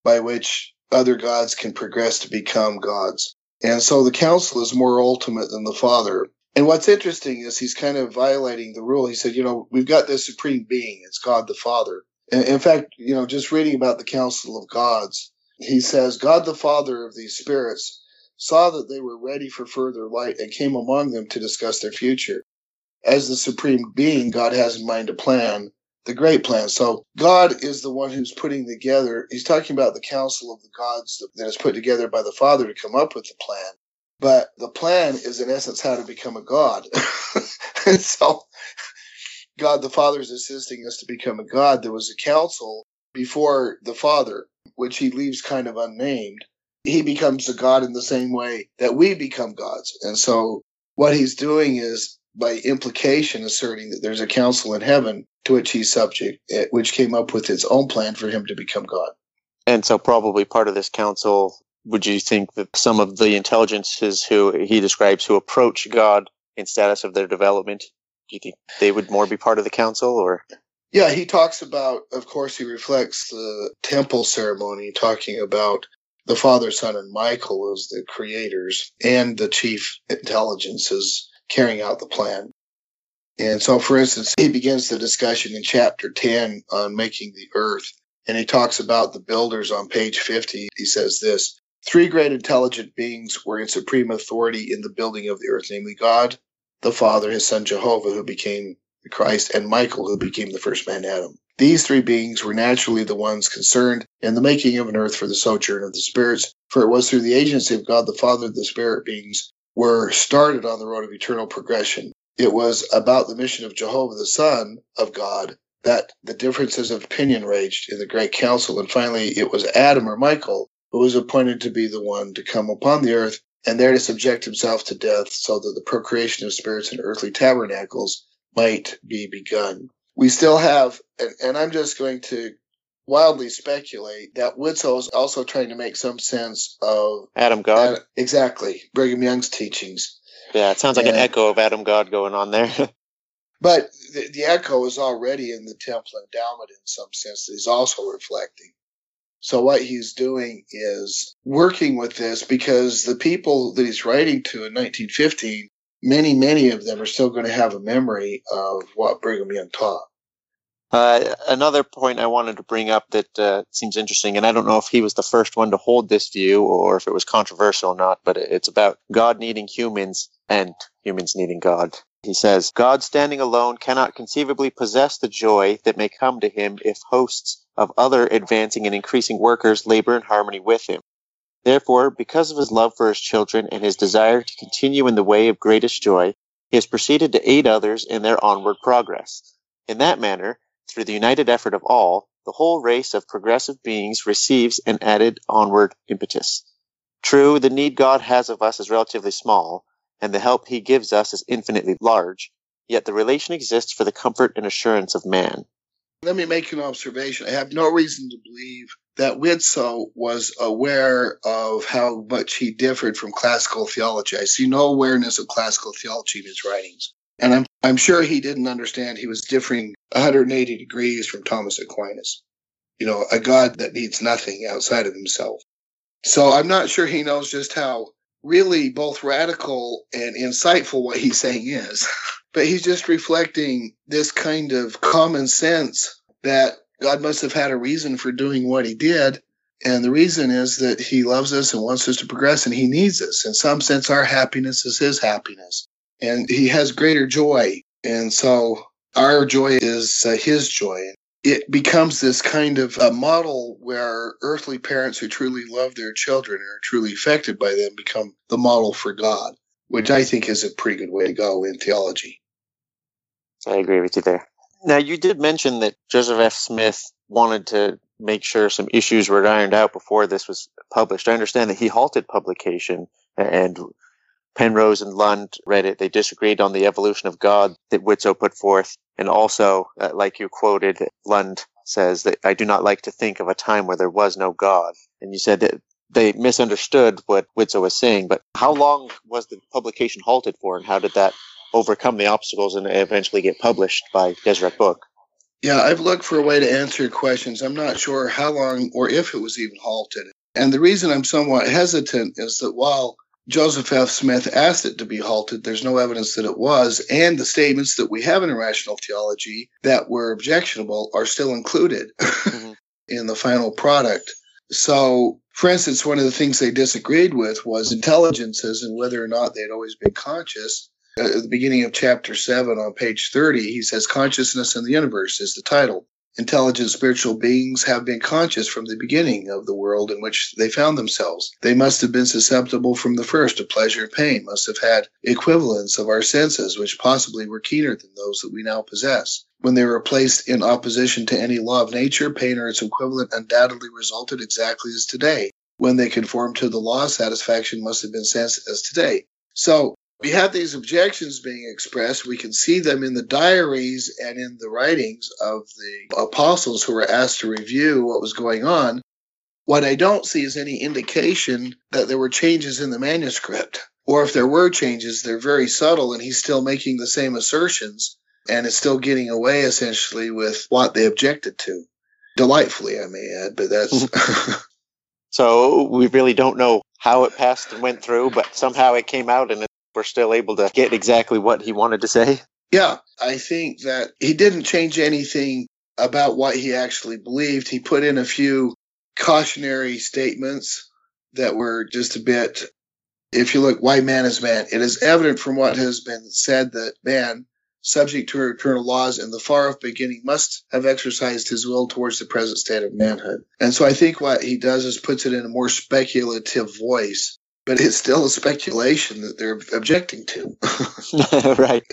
by which other gods can progress to become gods. And so the council is more ultimate than the father. And what's interesting is he's kind of violating the rule. He said, you know, we've got this supreme being, it's God the Father. And in fact, you know, just reading about the council of gods, he says, God the Father of these spirits saw that they were ready for further light and came among them to discuss their future as the supreme being, God has in mind a plan, the great plan. So God is the one who's putting together, he's talking about the council of the gods that is put together by the Father to come up with the plan. But the plan is in essence how to become a God. and so God the Father is assisting us to become a God. There was a council before the Father, which he leaves kind of unnamed. He becomes a God in the same way that we become gods. And so what he's doing is by implication asserting that there's a council in heaven to which he's subject, eh, which came up with its own plan for him to become God. And so, probably part of this council, would you think that some of the intelligences who he describes who approach God in status of their development, do you think they would more be part of the council or? Yeah, he talks about, of course, he reflects the temple ceremony, talking about the Father, Son, and Michael as the creators and the chief intelligences carrying out the plan. And so, for instance, he begins the discussion in chapter 10 on making the earth. And he talks about the builders on page 50. He says this Three great intelligent beings were in supreme authority in the building of the earth, namely God, the Father, his son Jehovah, who became the Christ, and Michael, who became the first man Adam. These three beings were naturally the ones concerned in the making of an earth for the sojourn of the spirits, for it was through the agency of God the Father the spirit beings were started on the road of eternal progression. It was about the mission of Jehovah, the Son of God, that the differences of opinion raged in the great council. And finally, it was Adam or Michael who was appointed to be the one to come upon the earth and there to subject himself to death so that the procreation of spirits in earthly tabernacles might be begun. We still have, and, and I'm just going to wildly speculate that Widtsoe is also trying to make some sense of Adam God. exactly. Brigham Young's teachings. Yeah, it sounds like and, an echo of Adam God going on there. but the, the, echo is already in the temple endowment in some sense that he's also reflecting. So what he's doing is working with this because the people that he's writing to in 1915, many, many of them are still going to have a memory of what Brigham Young taught. Uh, another point I wanted to bring up that uh, seems interesting, and I don't know if he was the first one to hold this view or if it was controversial or not, but it's about God needing humans and humans needing God. He says, God standing alone cannot conceivably possess the joy that may come to him if hosts of other advancing and increasing workers labor in harmony with him. Therefore, because of his love for his children and his desire to continue in the way of greatest joy, he has proceeded to aid others in their onward progress In that manner, through the united effort of all, the whole race of progressive beings receives an added onward impetus. True, the need God has of us is relatively small, and the help he gives us is infinitely large, yet the relation exists for the comfort and assurance of man. Let me make an observation. I have no reason to believe that Widtsoe was aware of how much he differed from classical theology. I see no awareness of classical theology in his writings. And I'm, I'm sure he didn't understand he was differing 180 degrees from Thomas Aquinas, you know, a God that needs nothing outside of himself. So I'm not sure he knows just how really both radical and insightful what he's saying is. but he's just reflecting this kind of common sense that God must have had a reason for doing what he did. And the reason is that he loves us and wants us to progress and he needs us. In some sense, our happiness is his happiness. And he has greater joy. And so our joy is uh, his joy. It becomes this kind of a model where earthly parents who truly love their children and are truly affected by them become the model for God, which I think is a pretty good way to go in theology. I agree with you there. Now, you did mention that Joseph F. Smith wanted to make sure some issues were ironed out before this was published. I understand that he halted publication and Penrose and Lund read it. They disagreed on the evolution of God that Widtsoe put forth. And also, uh, like you quoted, Lund says that I do not like to think of a time where there was no God. And you said that they misunderstood what Widtsoe was saying. But how long was the publication halted for, and how did that overcome the obstacles and eventually get published by Deseret Book? Yeah, I've looked for a way to answer questions. I'm not sure how long or if it was even halted. And the reason I'm somewhat hesitant is that while Joseph F. Smith asked it to be halted, there's no evidence that it was, and the statements that we have in A Rational Theology that were objectionable are still included mm-hmm. in the final product. So, for instance, one of the things they disagreed with was intelligences and whether or not they'd always been conscious. At the beginning of chapter 7 on page 30, he says, Consciousness in the Universe is the title. Intelligent spiritual beings have been conscious from the beginning of the world in which they found themselves. They must have been susceptible from the first to pleasure and pain, must have had equivalents of our senses, which possibly were keener than those that we now possess. When they were placed in opposition to any law of nature, pain or its equivalent undoubtedly resulted exactly as today. When they conformed to the law, satisfaction must have been sensed as today. So we have these objections being expressed. We can see them in the diaries and in the writings of the apostles who were asked to review what was going on. What I don't see is any indication that there were changes in the manuscript. Or if there were changes, they're very subtle and he's still making the same assertions and is still getting away essentially with what they objected to. Delightfully, I may add, but that's. so we really don't know how it passed and went through, but somehow it came out and we're still able to get exactly what he wanted to say. Yeah, I think that he didn't change anything about what he actually believed. He put in a few cautionary statements that were just a bit if you look why man is man it is evident from what has been said that man subject to eternal laws in the far off beginning must have exercised his will towards the present state of manhood and so i think what he does is puts it in a more speculative voice but it's still a speculation that they're objecting to. right.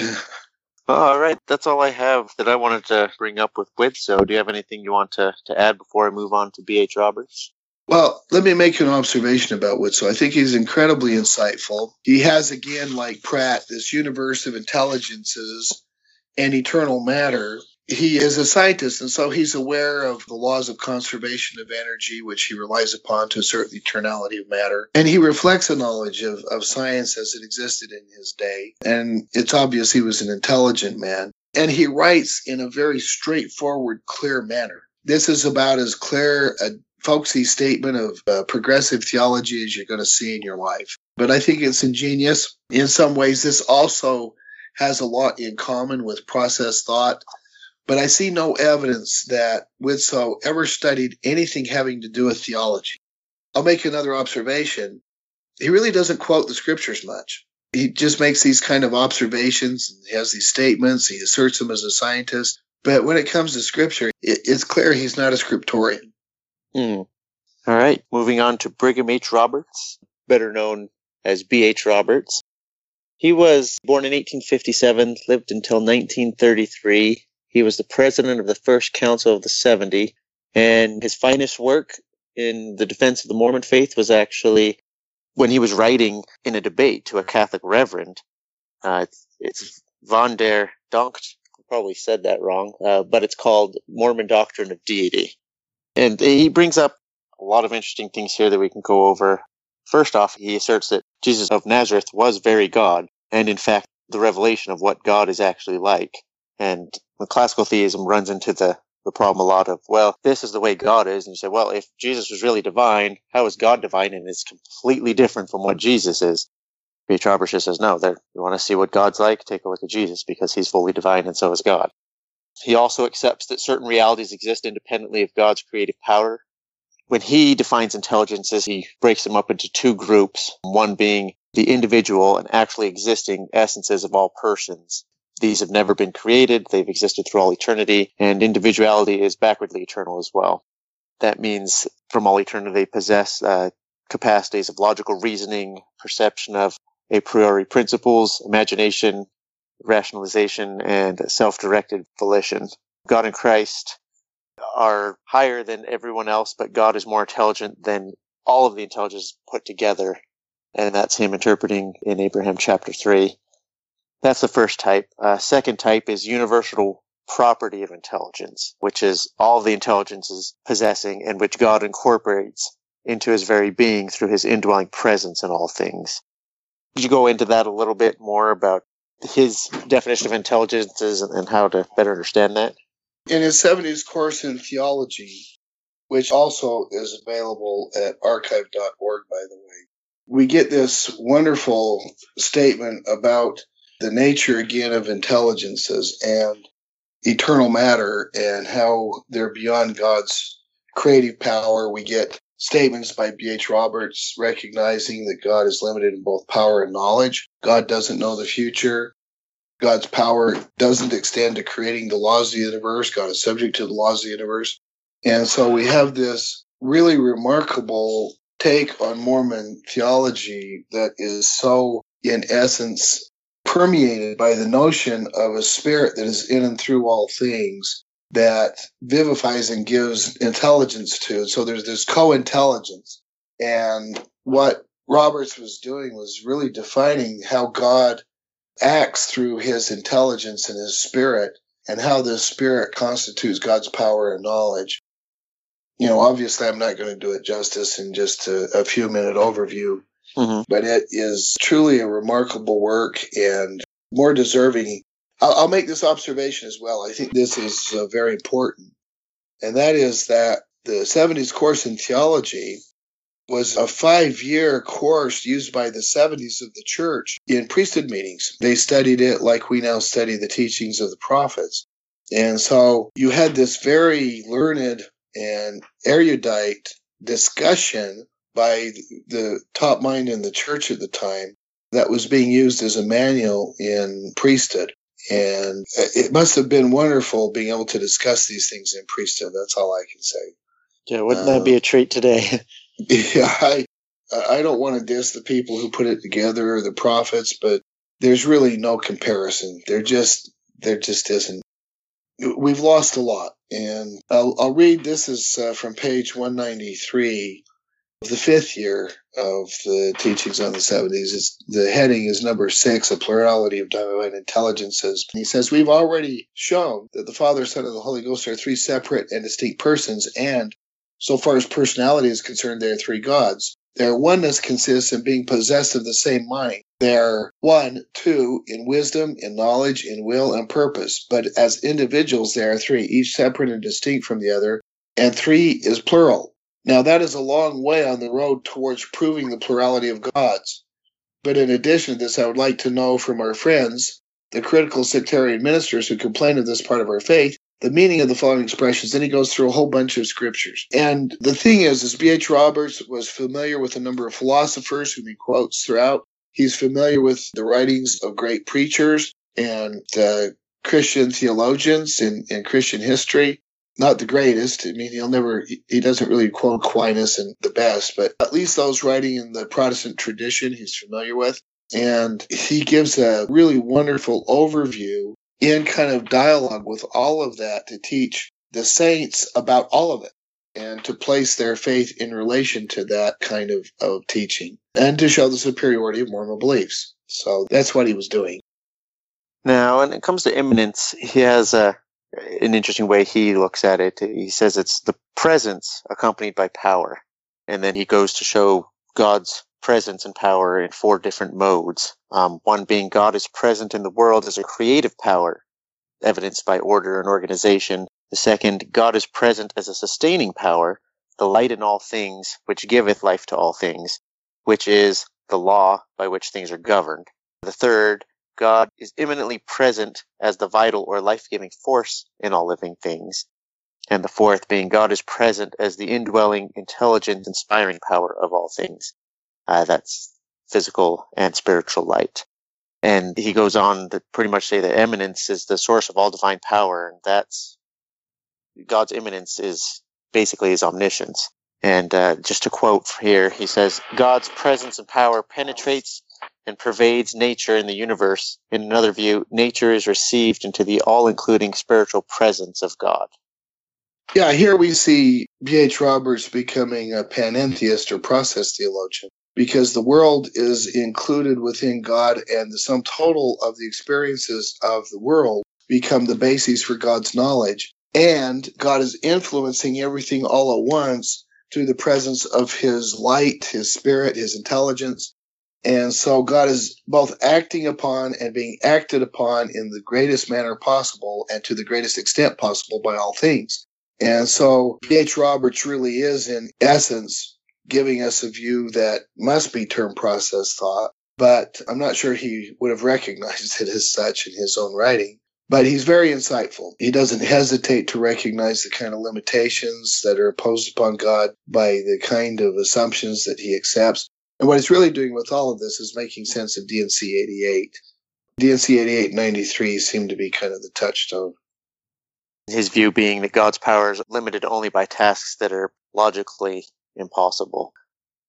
All right, that's all I have that I wanted to bring up with. So, do you have anything you want to, to add before I move on to B.H. Roberts? Well, let me make an observation about Widtsoe. I think he's incredibly insightful. He has, again, like Pratt, this universe of intelligences and eternal matter he is a scientist, and so he's aware of the laws of conservation of energy, which he relies upon to assert the eternality of matter. And he reflects a knowledge of, of science as it existed in his day. And it's obvious he was an intelligent man. And he writes in a very straightforward, clear manner. This is about as clear a folksy statement of uh, progressive theology as you're going to see in your life. But I think it's ingenious. In some ways, this also has a lot in common with process thought but I see no evidence that Widtsoe ever studied anything having to do with theology. I'll make another observation. He really doesn't quote the scriptures much. He just makes these kind of observations and he has these statements. He asserts them as a scientist. But when it comes to scripture, it, it's clear he's not a scriptorian. Hmm. All right. Moving on to Brigham H. Roberts, better known as B.H. Roberts. He was born in 1857, lived until 1933, He was the president of the First Council of the 70, and his finest work in the defense of the Mormon faith was actually when he was writing in a debate to a Catholic reverend. Uh, it's, von der Donkt, probably said that wrong, uh, but it's called Mormon Doctrine of Deity. And he brings up a lot of interesting things here that we can go over. First off, he asserts that Jesus of Nazareth was very God, and in fact, the revelation of what God is actually like. And when classical theism runs into the, the problem a lot of, well, this is the way God is. And you say, well, if Jesus was really divine, how is God divine? And it's completely different from what Jesus is. B.H. Roberts says, no, you want to see what God's like? Take a look at Jesus because he's fully divine and so is God. He also accepts that certain realities exist independently of God's creative power. When he defines intelligences, he breaks them up into two groups, one being the individual and actually existing essences of all persons. These have never been created. They've existed through all eternity and individuality is backwardly eternal as well. That means from all eternity they possess uh, capacities of logical reasoning, perception of a priori principles, imagination, rationalization, and self-directed volition. God and Christ are higher than everyone else, but God is more intelligent than all of the intelligence put together. And that's him interpreting in Abraham chapter 3. That's the first type. Uh, second type is universal property of intelligence, which is all the intelligences possessing and which God incorporates into his very being through his indwelling presence in all things. Could you go into that a little bit more about his definition of intelligences and, and how to better understand that? In his 70s course in theology, which also is available at archive.org, by the way, we get this wonderful statement about the nature again of intelligences and eternal matter and how they're beyond God's creative power. We get statements by B.H. Roberts recognizing that God is limited in both power and knowledge. God doesn't know the future. God's power doesn't extend to creating the laws of the universe. God is subject to the laws of the universe. And so we have this really remarkable take on Mormon theology that is so, in essence, permeated by the notion of a spirit that is in and through all things that vivifies and gives intelligence to. So there's this co-intelligence. And what Roberts was doing was really defining how God acts through his intelligence and his spirit and how this spirit constitutes God's power and knowledge. You know, obviously I'm not going to do it justice in just a, a few minute overview, mm-hmm. but it is truly a remarkable work and more deserving I'll, I'll make this observation as well. I think this is uh, very important, and that is that the 70s course in theology was a five year course used by the 70s of the church in priesthood meetings. They studied it like we now study the teachings of the prophets. And so you had this very learned and erudite discussion by the top mind in the church at the time that was being used as a manual in priesthood. And it must have been wonderful being able to discuss these things in priesthood. That's all I can say. Yeah, wouldn't uh, that be a treat today? yeah, I, I don't want to diss the people who put it together or the prophets, but there's really no comparison. There just, there just isn't. We've lost a lot. And I'll, I'll read this is uh, from page 193 the fifth year of the teachings on the 70s. It's, the heading is number six, a plurality of divine intelligences. he says, We've already shown that the Father, Son, and the Holy Ghost are three separate and distinct persons, and so far as personality is concerned, they are three gods. Their oneness consists in being possessed of the same mind. They are one, two, in wisdom, in knowledge, in will, and purpose. But as individuals, they are three, each separate and distinct from the other. And three is plural. Now, that is a long way on the road towards proving the plurality of gods. But in addition to this, I would like to know from our friends, the critical sectarian ministers who complain of this part of our faith, the meaning of the following expressions. Then he goes through a whole bunch of scriptures. And the thing is, is B.H. Roberts was familiar with a number of philosophers whom he quotes throughout. He's familiar with the writings of great preachers and uh, Christian theologians in, in Christian history not the greatest. I mean, he'll never, he doesn't really quote Aquinas and the best, but at least those writing in the Protestant tradition he's familiar with. And he gives a really wonderful overview in kind of dialogue with all of that to teach the saints about all of it and to place their faith in relation to that kind of, of teaching and to show the superiority of Mormon beliefs. So that's what he was doing. Now, when it comes to immanence, he has a, an interesting way he looks at it. He says it's the presence accompanied by power. And then he goes to show God's presence and power in four different modes. Um, one being God is present in the world as a creative power, evidenced by order and organization. The second, God is present as a sustaining power, the light in all things, which giveth life to all things, which is the law by which things are governed. The third, God is immanently present as the vital or life-giving force in all living things. And the fourth being God is present as the indwelling, intelligent, inspiring power of all things. Uh, that's physical and spiritual light. And he goes on to pretty much say that immanence is the source of all divine power, and that's God's immanence is basically his omniscience. And uh, just to quote here, he says, God's presence and power penetrates and pervades nature and the universe. In another view, nature is received into the all including spiritual presence of God. Yeah, here we see B.H. Roberts becoming a panentheist or process theologian because the world is included within God and the sum total of the experiences of the world become the basis for God's knowledge. And God is influencing everything all at once through the presence of his light, his spirit, his intelligence. And so God is both acting upon and being acted upon in the greatest manner possible and to the greatest extent possible by all things. And so B.H. Roberts really is in essence giving us a view that must be term process thought, but I'm not sure he would have recognized it as such in his own writing. But he's very insightful. He doesn't hesitate to recognize the kind of limitations that are imposed upon God by the kind of assumptions that he accepts. And what he's really doing with all of this is making sense of D&C 88. D&C 88 93 seem to be kind of the touchstone. His view being that God's power is limited only by tasks that are logically impossible.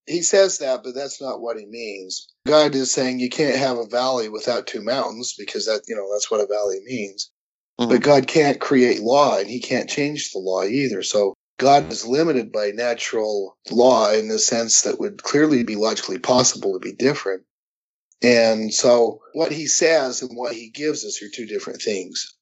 He says that, but that's not what he means. God is saying you can't have a valley without two mountains because that, you know, that's what a valley means. Mm-hmm. But God can't create law and he can't change the law either. So God is limited by natural law in the sense that would clearly be logically possible to be different. And so what he says and what he gives us are two different things.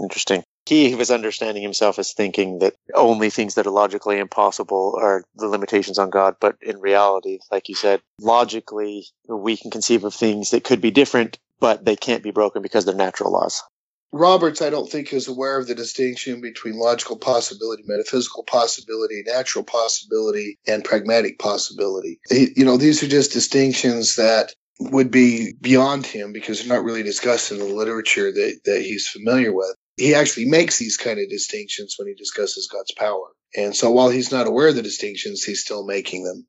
Interesting he was understanding himself as thinking that only things that are logically impossible are the limitations on God. But in reality, like you said, logically, we can conceive of things that could be different, but they can't be broken because they're natural laws. Roberts, I don't think, is aware of the distinction between logical possibility, metaphysical possibility, natural possibility, and pragmatic possibility. He, you know, these are just distinctions that would be beyond him because they're not really discussed in the literature that, that he's familiar with he actually makes these kind of distinctions when he discusses God's power. And so while he's not aware of the distinctions, he's still making them.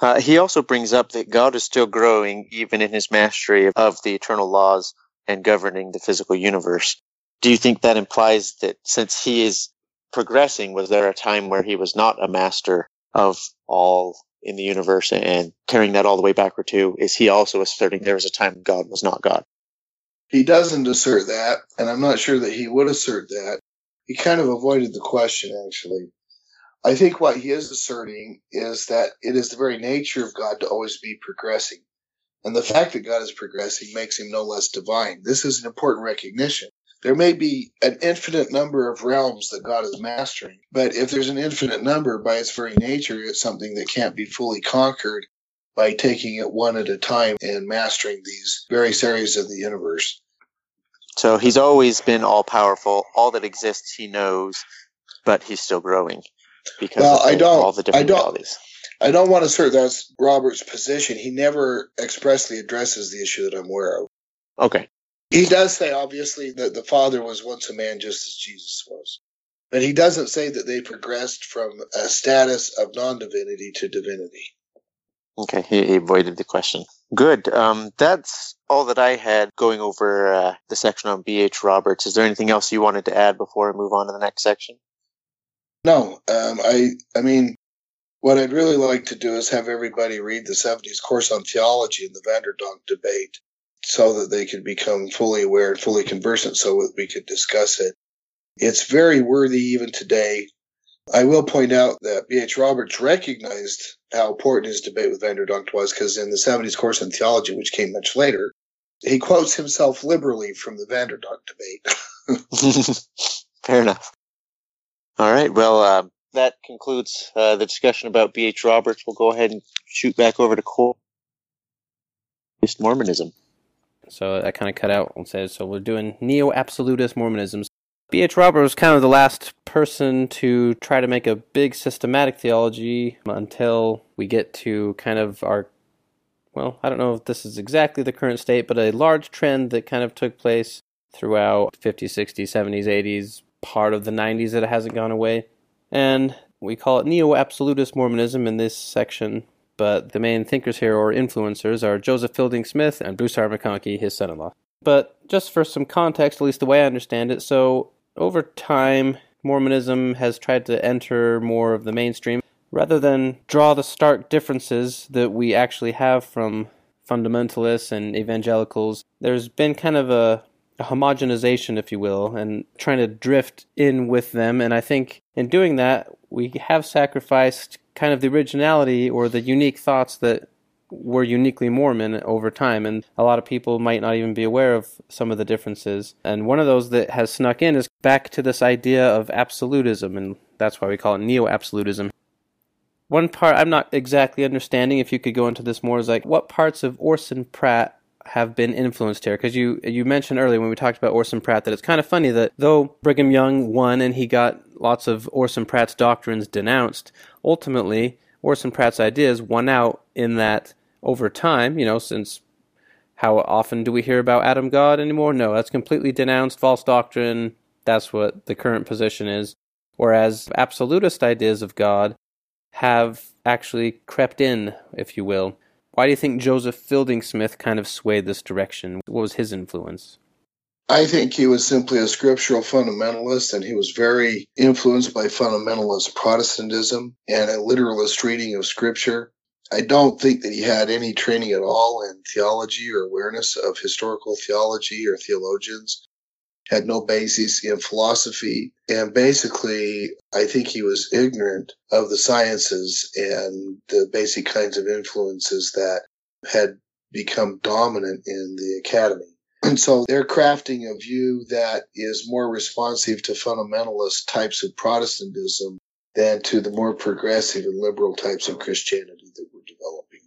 Uh, he also brings up that God is still growing even in his mastery of the eternal laws and governing the physical universe. Do you think that implies that since he is progressing, was there a time where he was not a master of all in the universe and carrying that all the way backward too? Is he also asserting there was a time God was not God? He doesn't assert that, and I'm not sure that he would assert that. He kind of avoided the question, actually. I think what he is asserting is that it is the very nature of God to always be progressing. And the fact that God is progressing makes him no less divine. This is an important recognition. There may be an infinite number of realms that God is mastering, but if there's an infinite number by its very nature, it's something that can't be fully conquered by taking it one at a time and mastering these various areas of the universe. So he's always been all powerful. All that exists, he knows, but he's still growing because well, I don't, all the different I don't, realities. I don't want to assert that's Robert's position. He never expressly addresses the issue that I'm aware of. Okay. He does say, obviously, that the Father was once a man just as Jesus was. But he doesn't say that they progressed from a status of non divinity to divinity. Okay, he, he avoided the question. Good. Um, that's all that I had going over uh, the section on B.H. Roberts. Is there anything else you wanted to add before we move on to the next section? No. Um, I, I mean, what I'd really like to do is have everybody read the 70s course on theology in the Van Der Donckt debate. so that they could become fully aware and fully conversant so that we could discuss it. It's very worthy even today. I will point out that B.H. Roberts recognized how important his debate with Van Der Donckt was because in the 70s course on theology, which came much later, he quotes himself liberally from the Van Der Donckt debate. Fair enough. All right. Well, uh, that concludes uh, the discussion about B.H. Roberts. We'll go ahead and shoot back over to Cole. Mormonism. So I kind of cut out and said, so we're doing neo absolutist Mormonism. B.H. Roberts was kind of the last person to try to make a big systematic theology until we get to kind of our, well, I don't know if this is exactly the current state, but a large trend that kind of took place throughout 50s, 60s, 70s, 80s, part of the 90s that hasn't gone away. And we call it neo absolutist Mormonism in this section but the main thinkers here or influencers are Joseph Fielding Smith and Bruce R. McConkie, his son in law. But just for some context, at least the way I understand it, so over time, Mormonism has tried to enter more of the mainstream rather than draw the stark differences that we actually have from fundamentalists and evangelicals. There's been kind of a homogenization, if you will, and trying to drift in with them. And I think in doing that, we have sacrificed kind of the originality or the unique thoughts that were uniquely Mormon over time, and a lot of people might not even be aware of some of the differences. And one of those that has snuck in is back to this idea of absolutism, and that's why we call it neo absolutism. One part I'm not exactly understanding, if you could go into this more, is like what parts of Orson Pratt have been influenced here? Because you you mentioned earlier when we talked about Orson Pratt that it's kind of funny that though Brigham Young won and he got lots of Orson Pratt's doctrines denounced, ultimately Orson Pratt's ideas won out in that over time, you know, since how often do we hear about Adam God anymore? No, that's completely denounced, false doctrine. That's what the current position is. Whereas absolutist ideas of God have actually crept in, if you will. Why do you think Joseph Fielding Smith kind of swayed this direction? What was his influence? I think he was simply a scriptural fundamentalist and he was very influenced by fundamentalist Protestantism and a literalist reading of scripture. I don't think that he had any training at all in theology or awareness of historical theology or theologians had no basis in philosophy. And basically, I think he was ignorant of the sciences and the basic kinds of influences that had become dominant in the academy. And so they're crafting a view that is more responsive to fundamentalist types of Protestantism than to the more progressive and liberal types of Christianity that we're developing.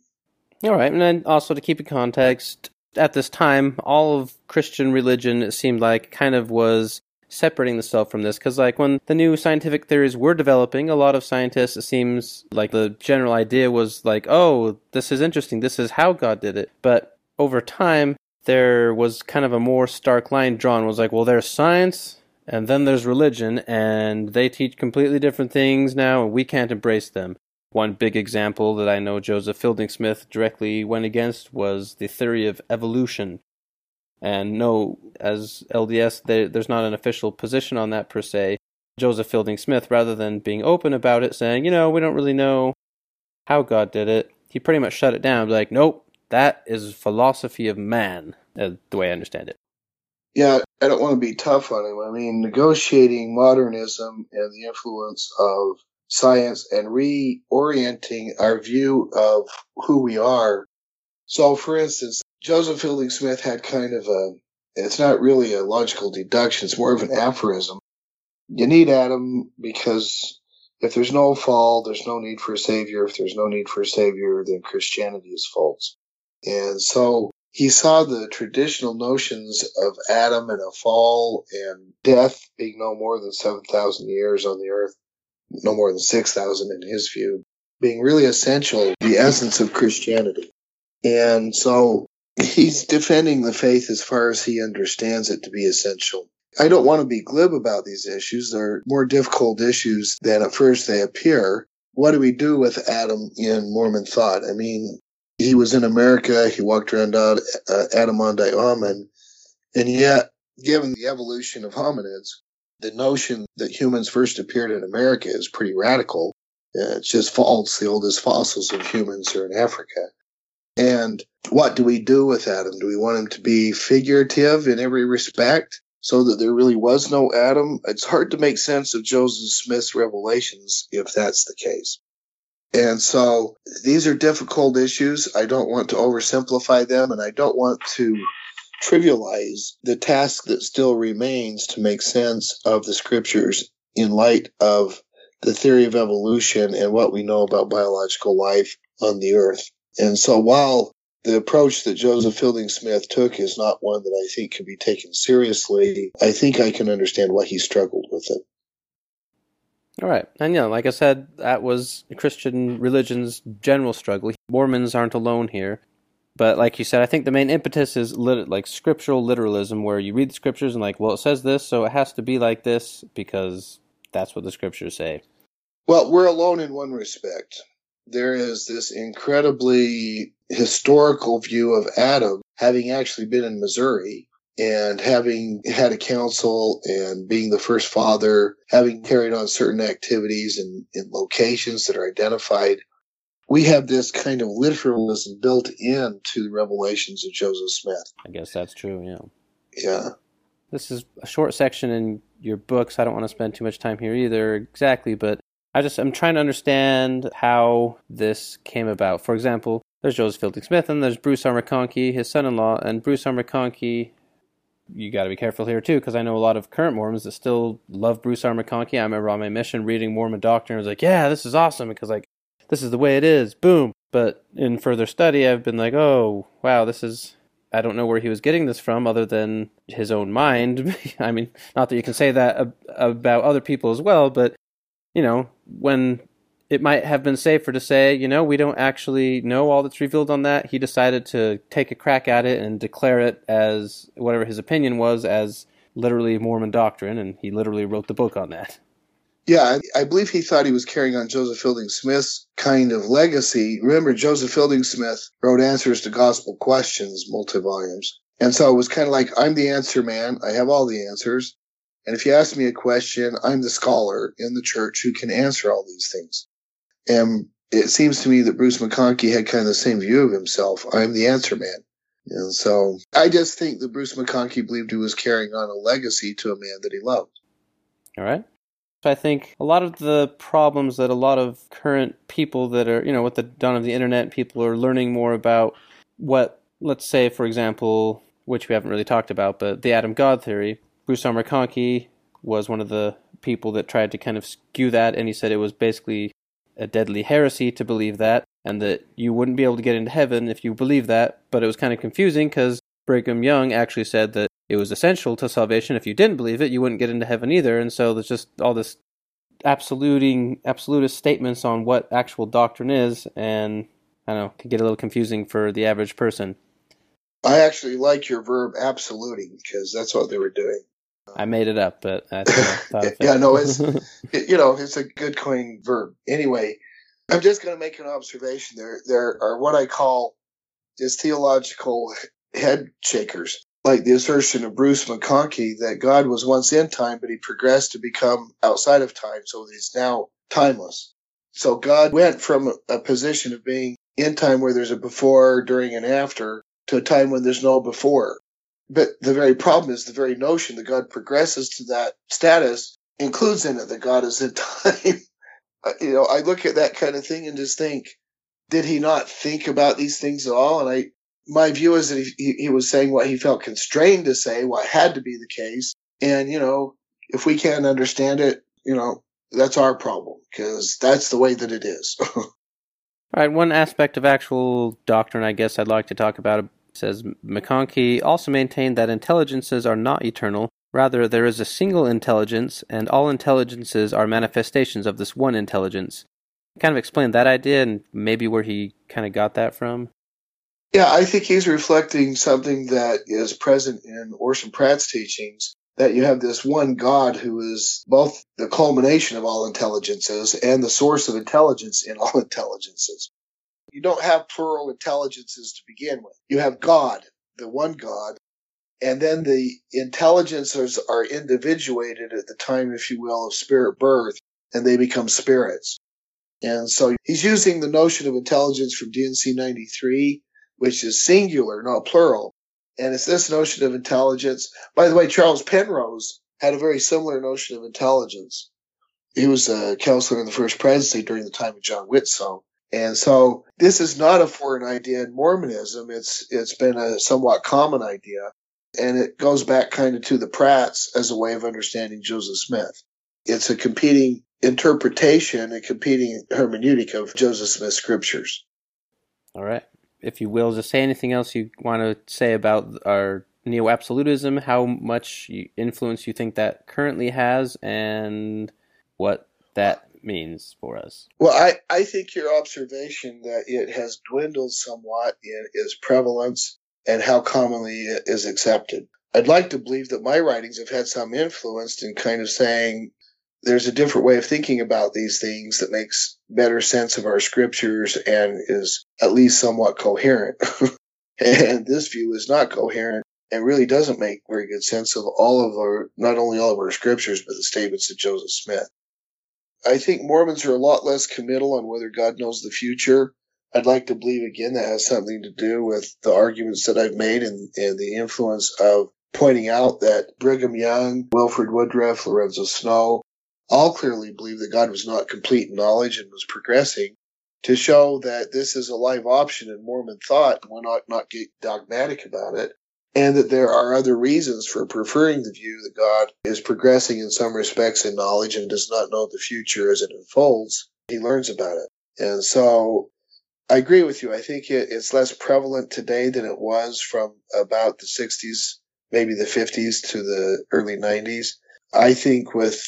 All right. And then also to keep in context, at this time, all of Christian religion, it seemed like, kind of was separating itself from this. Because like when the new scientific theories were developing a lot of scientists it seems like the general idea was like oh this is interesting. This is how god did it. But over time there was kind of a more stark line drawn. It was like well there's science and then there's religion and they teach completely different things now and we can't embrace them one big example that I know Joseph Fielding Smith directly went against was the theory of evolution. And no, as LDS, there, there's not an official position on that per se. Joseph Fielding Smith, rather than being open about it, saying, you know, we don't really know how God did it, he pretty much shut it down. Like, nope, that is philosophy of man, uh, the way I understand it. Yeah, I don't want to be tough on him. I mean, negotiating modernism and the influence of science and reorienting our view of who we are. So, for instance, Joseph Fielding Smith had kind of a, it's not really a logical deduction, it's more of an aphorism. You need Adam because if there's no fall, there's no need for a savior. If there's no need for a savior, then Christianity is false. And so he saw the traditional notions of Adam and a fall and death being no more than 7,000 years on the earth no more than 6,000 in his view, being really essential, the essence of Christianity. And so he's defending the faith as far as he understands it to be essential. I don't want to be glib about these issues. They're more difficult issues than at first they appear. What do we do with Adam in Mormon thought? I mean, he was in America. He walked around uh, Adam-ondi-Ahman. And yet, given the evolution of hominids, the notion that humans first appeared in America is pretty radical. Uh, it's just false. The oldest fossils of humans are in Africa. And what do we do with Adam? Do we want him to be figurative in every respect so that there really was no Adam? It's hard to make sense of Joseph Smith's revelations if that's the case. And so these are difficult issues. I don't want to oversimplify them and I don't want to trivialize the task that still remains to make sense of the scriptures in light of the theory of evolution and what we know about biological life on the earth. And so while the approach that Joseph Fielding Smith took is not one that I think can be taken seriously, I think I can understand why he struggled with it. All right. And yeah, like I said, that was Christian religion's general struggle. Mormons aren't alone here. But like you said, I think the main impetus is lit- like scriptural literalism, where you read the scriptures and like, well, it says this, so it has to be like this because that's what the scriptures say. Well, we're alone in one respect. There is this incredibly historical view of Adam having actually been in Missouri and having had a council and being the first father, having carried on certain activities in, in locations that are identified we have this kind of literalism built into the revelations of Joseph Smith. I guess that's true, yeah. Yeah. This is a short section in your books. I don't want to spend too much time here either exactly, but I just I'm trying to understand how this came about. For example, there's Joseph Fielding Smith and there's Bruce R. McConkie, his son-in-law, and Bruce R. McConkie you got to be careful here too, because I know a lot of current Mormons that still love Bruce R. McConkie. I remember on my mission reading Mormon Doctrine, I was like, "Yeah, this is awesome," because like this is the way it is, boom. But in further study, I've been like, oh, wow, this is. I don't know where he was getting this from other than his own mind. I mean, not that you can say that ab- about other people as well, but, you know, when it might have been safer to say, you know, we don't actually know all that's revealed on that. He decided to take a crack at it and declare it as whatever his opinion was as literally Mormon doctrine, and he literally wrote the book on that. Yeah, I, believe he thought he was carrying on Joseph Fielding Smith's kind of legacy. Remember, Joseph Fielding Smith wrote Answers to Gospel Questions, multi volumes. And so it was kind of like, I'm the answer man. I have all the answers. And if you ask me a question, I'm the scholar in the church who can answer all these things. And it seems to me that Bruce McConkie had kind of the same view of himself. I'm the answer man. And so I just think that Bruce McConkie believed he was carrying on a legacy to a man that he loved. All right. I think a lot of the problems that a lot of current people that are, you know, with the dawn of the internet, people are learning more about what, let's say, for example, which we haven't really talked about, but the Adam God theory. Bruce R. McConkie was one of the people that tried to kind of skew that, and he said it was basically a deadly heresy to believe that, and that you wouldn't be able to get into heaven if you believe that. But it was kind of confusing because Brigham Young actually said that it was essential to salvation. If you didn't believe it, you wouldn't get into heaven either. And so there's just all this absoluting, absolutist statements on what actual doctrine is, and I don't know, can get a little confusing for the average person. I actually like your verb absoluting because that's what they were doing. I made it up, but I yeah, no, it's it, you know it's a good coin verb. Anyway, I'm just going to make an observation. There, there are what I call just theological head shakers like the assertion of Bruce McConkie that God was once in time, but he progressed to become outside of time, so he's now timeless. So God went from a position of being in time where there's a before, during, and after to a time when there's no before. But the very problem is the very notion that God progresses to that status includes in it that God is in time. Uh, you know, I look at that kind of thing and just think, did he not think about these things at all? And I, my view is that he, he was saying what he felt constrained to say, what had to be the case. And, you know, if we can't understand it, you know, that's our problem because that's the way that it is. All right, one aspect of actual doctrine I guess I'd like to talk about says McConkie also maintained that intelligences are not eternal. Rather, there is a single intelligence, and all intelligences are manifestations of this one intelligence. Kind of explain that idea and maybe where he kind of got that from. Yeah, I think he's reflecting something that is present in Orson Pratt's teachings that you have this one God who is both the culmination of all intelligences and the source of intelligence in all intelligences. You don't have plural intelligences to begin with. You have God, the one God, and then the intelligences are individuated at the time, if you will, of spirit birth, and they become spirits. And so he's using the notion of intelligence from D&C 93 which is singular, not plural. And it's this notion of intelligence. By the way, Charles Penrose had a very similar notion of intelligence. He was a counselor in the first presidency during the time of John Widtsoe. And so this is not a foreign idea in Mormonism. It's it's been a somewhat common idea. And it goes back kind of to the Pratts as a way of understanding Joseph Smith. It's a competing interpretation, a competing hermeneutic of Joseph Smith's scriptures. All right. If you will, just say anything else you want to say about our neo absolutism, how much influence you think that currently has, and what that means for us. Well, I, I think your observation that it has dwindled somewhat in its prevalence and how commonly it is accepted. I'd like to believe that my writings have had some influence in kind of saying there's a different way of thinking about these things that makes better sense of our scriptures and is at least somewhat coherent. and this view is not coherent and really doesn't make very good sense of all of our, not only all of our scriptures, but the statements of Joseph Smith. I think Mormons are a lot less committal on whether God knows the future. I'd like to believe again that has something to do with the arguments that I've made and, and the influence of pointing out that Brigham Young, Wilford Woodruff, Lorenzo Snow, all clearly believe that God was not complete in knowledge and was progressing to show that this is a live option in Mormon thought. Why not not get dogmatic about it? and that there are other reasons for preferring the view that God is progressing in some respects in knowledge and does not know the future as it unfolds. He learns about it. And so I agree with you. I think it, it's less prevalent today than it was from about the 60s, maybe the 50s to the early 90s. I think with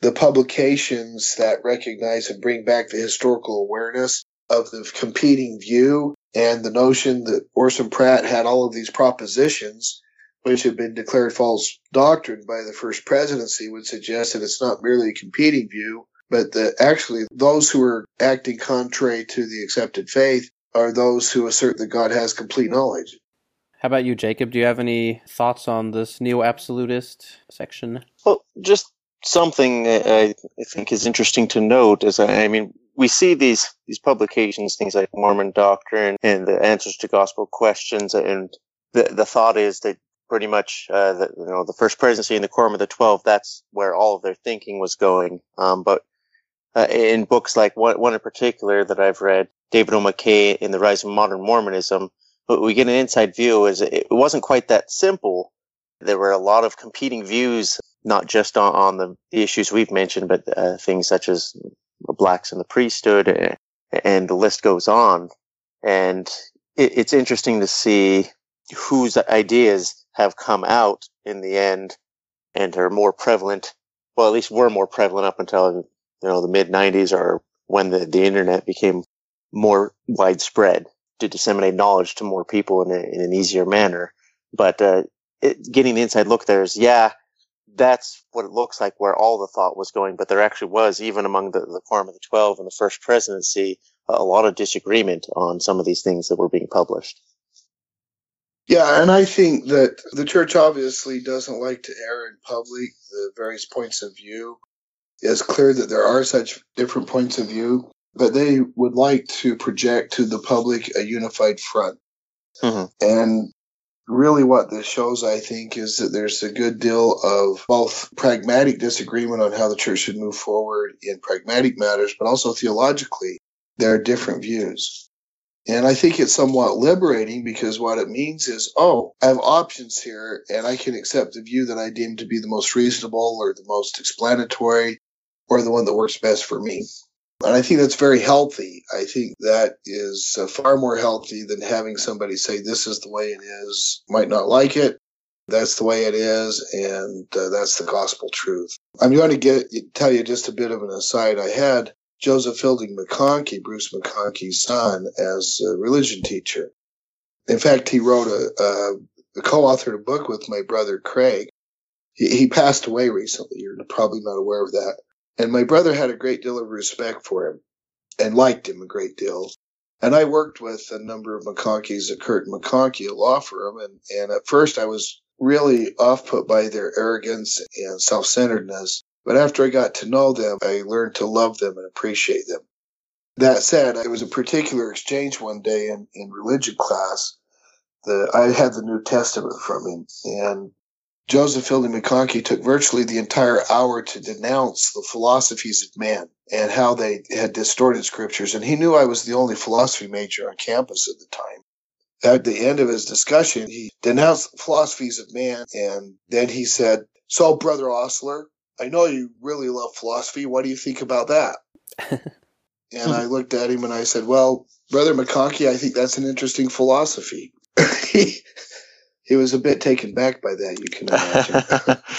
the publications that recognize and bring back the historical awareness of the competing view and the notion that Orson Pratt had all of these propositions, which had been declared false doctrine by the first presidency, would suggest that it's not merely a competing view, but that actually those who are acting contrary to the accepted faith are those who assert that God has complete knowledge. How about you, Jacob? Do you have any thoughts on this neo absolutist section? Well, just something I, I think is interesting to note is, I mean, we see these these publications, things like Mormon Doctrine and the Answers to Gospel Questions, and the the thought is that pretty much uh, the you know the First Presidency and the Quorum of the Twelve, that's where all of their thinking was going. Um, but uh, in books like one, one in particular that I've read, David O. McKay in The Rise of Modern Mormonism, we get an inside view is it wasn't quite that simple. There were a lot of competing views, not just on, on the, the issues we've mentioned, but uh, things such as blacks in the priesthood, eh, and the list goes on. And it, it's interesting to see whose ideas have come out in the end and are more prevalent. Well, at least were more prevalent up until you know the mid '90s or when the the internet became more widespread to disseminate knowledge to more people in, a, in an easier manner. But uh, it, getting the inside look there is, yeah, that's what it looks like where all the thought was going. But there actually was, even among the, the Quorum of the Twelve and the First Presidency, a lot of disagreement on some of these things that were being published. Yeah, and I think that the church obviously doesn't like to air in public the various points of view. It's clear that there are such different points of view, but they would like to project to the public a unified front. Mm-hmm. And really what this shows, I think, is that there's a good deal of both pragmatic disagreement on how the church should move forward in pragmatic matters, but also theologically, there are different views. And I think it's somewhat liberating because what it means is, oh, I have options here and I can accept the view that I deem to be the most reasonable or the most explanatory or the one that works best for me. And I think that's very healthy. I think that is uh, far more healthy than having somebody say, this is the way it is, might not like it. That's the way it is. And uh, that's the gospel truth. I'm going to get, tell you just a bit of an aside. I had Joseph Fielding McConkie, Bruce McConkie's son, as a religion teacher. In fact, he wrote a, a, a co-authored a book with my brother Craig. He, he passed away recently. You're probably not aware of that. And my brother had a great deal of respect for him and liked him a great deal. And I worked with a number of McConkies at Kirton McConkie, a law firm. And, and at first I was really off put by their arrogance and self centeredness. But after I got to know them, I learned to love them and appreciate them. That said, it was a particular exchange one day in, in religion class the I had the New Testament from him, and Joseph Fielding McConkie took virtually the entire hour to denounce the philosophies of man and how they had distorted scriptures. And he knew I was the only philosophy major on campus at the time. At the end of his discussion, he denounced the philosophies of man, and then he said, So, Brother Ostler, I know you really love philosophy. What do you think about that? and I looked at him and I said, Well, Brother McConkie, I think that's an interesting philosophy. he, he was a bit taken back by that, you can imagine.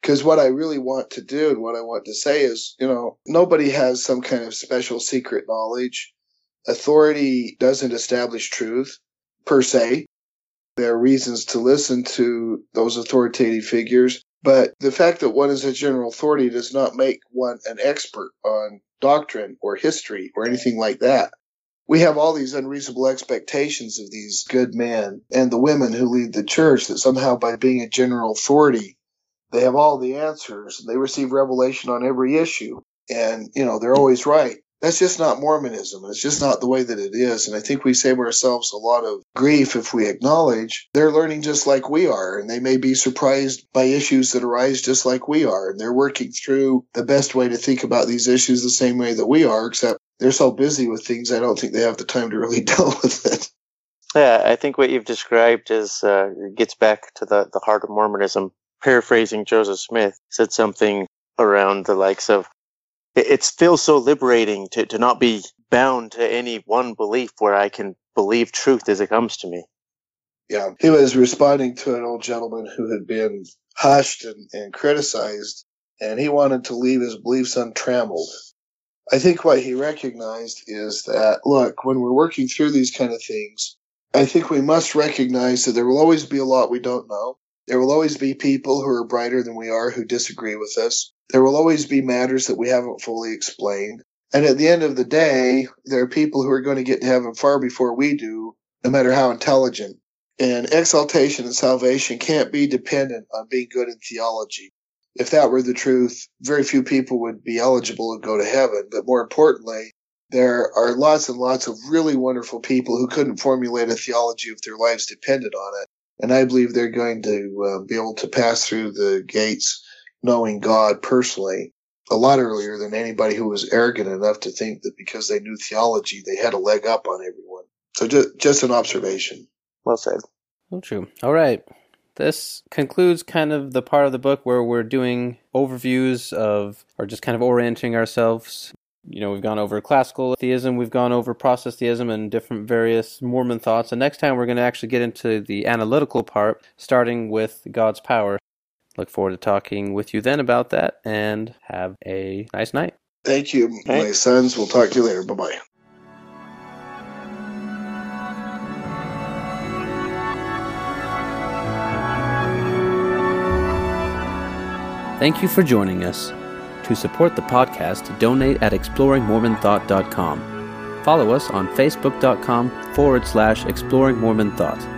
Because what I really want to do and what I want to say is, you know, nobody has some kind of special secret knowledge. Authority doesn't establish truth per se. There are reasons to listen to those authoritative figures, but the fact that one is a general authority does not make one an expert on doctrine or history or anything like that we have all these unreasonable expectations of these good men and the women who lead the church that somehow by being a general authority, they have all the answers and they receive revelation on every issue. And, you know, they're always right. That's just not Mormonism. It's just not the way that it is. And I think we save ourselves a lot of grief if we acknowledge they're learning just like we are. And they may be surprised by issues that arise just like we are. And they're working through the best way to think about these issues the same way that we are, except they're so busy with things, I don't think they have the time to really deal with it. Yeah, I think what you've described is uh, gets back to the, the heart of Mormonism. Paraphrasing Joseph Smith, said something around the likes of, it, it feels so liberating to, to not be bound to any one belief where I can believe truth as it comes to me. Yeah, he was responding to an old gentleman who had been hushed and, and criticized, and he wanted to leave his beliefs untrammeled. I think what he recognized is that, look, when we're working through these kind of things, I think we must recognize that there will always be a lot we don't know. There will always be people who are brighter than we are who disagree with us. There will always be matters that we haven't fully explained. And at the end of the day, there are people who are going to get to heaven far before we do, no matter how intelligent. And exaltation and salvation can't be dependent on being good in theology if that were the truth, very few people would be eligible to go to heaven. But more importantly, there are lots and lots of really wonderful people who couldn't formulate a theology if their lives depended on it. And I believe they're going to uh, be able to pass through the gates knowing God personally a lot earlier than anybody who was arrogant enough to think that because they knew theology, they had a leg up on everyone. So just, just an observation. Well said. Well, true. All right. This concludes kind of the part of the book where we're doing overviews of, or just kind of orienting ourselves. You know, we've gone over classical theism, we've gone over process theism and different various Mormon thoughts. And next time we're going to actually get into the analytical part, starting with God's power. Look forward to talking with you then about that and have a nice night. Thank you, my sons. We'll talk to you later. Bye bye. Thank you for joining us. To support the podcast, donate at exploringmormonthought.com. Follow us on facebook.com forward slash exploring Mormon Thought.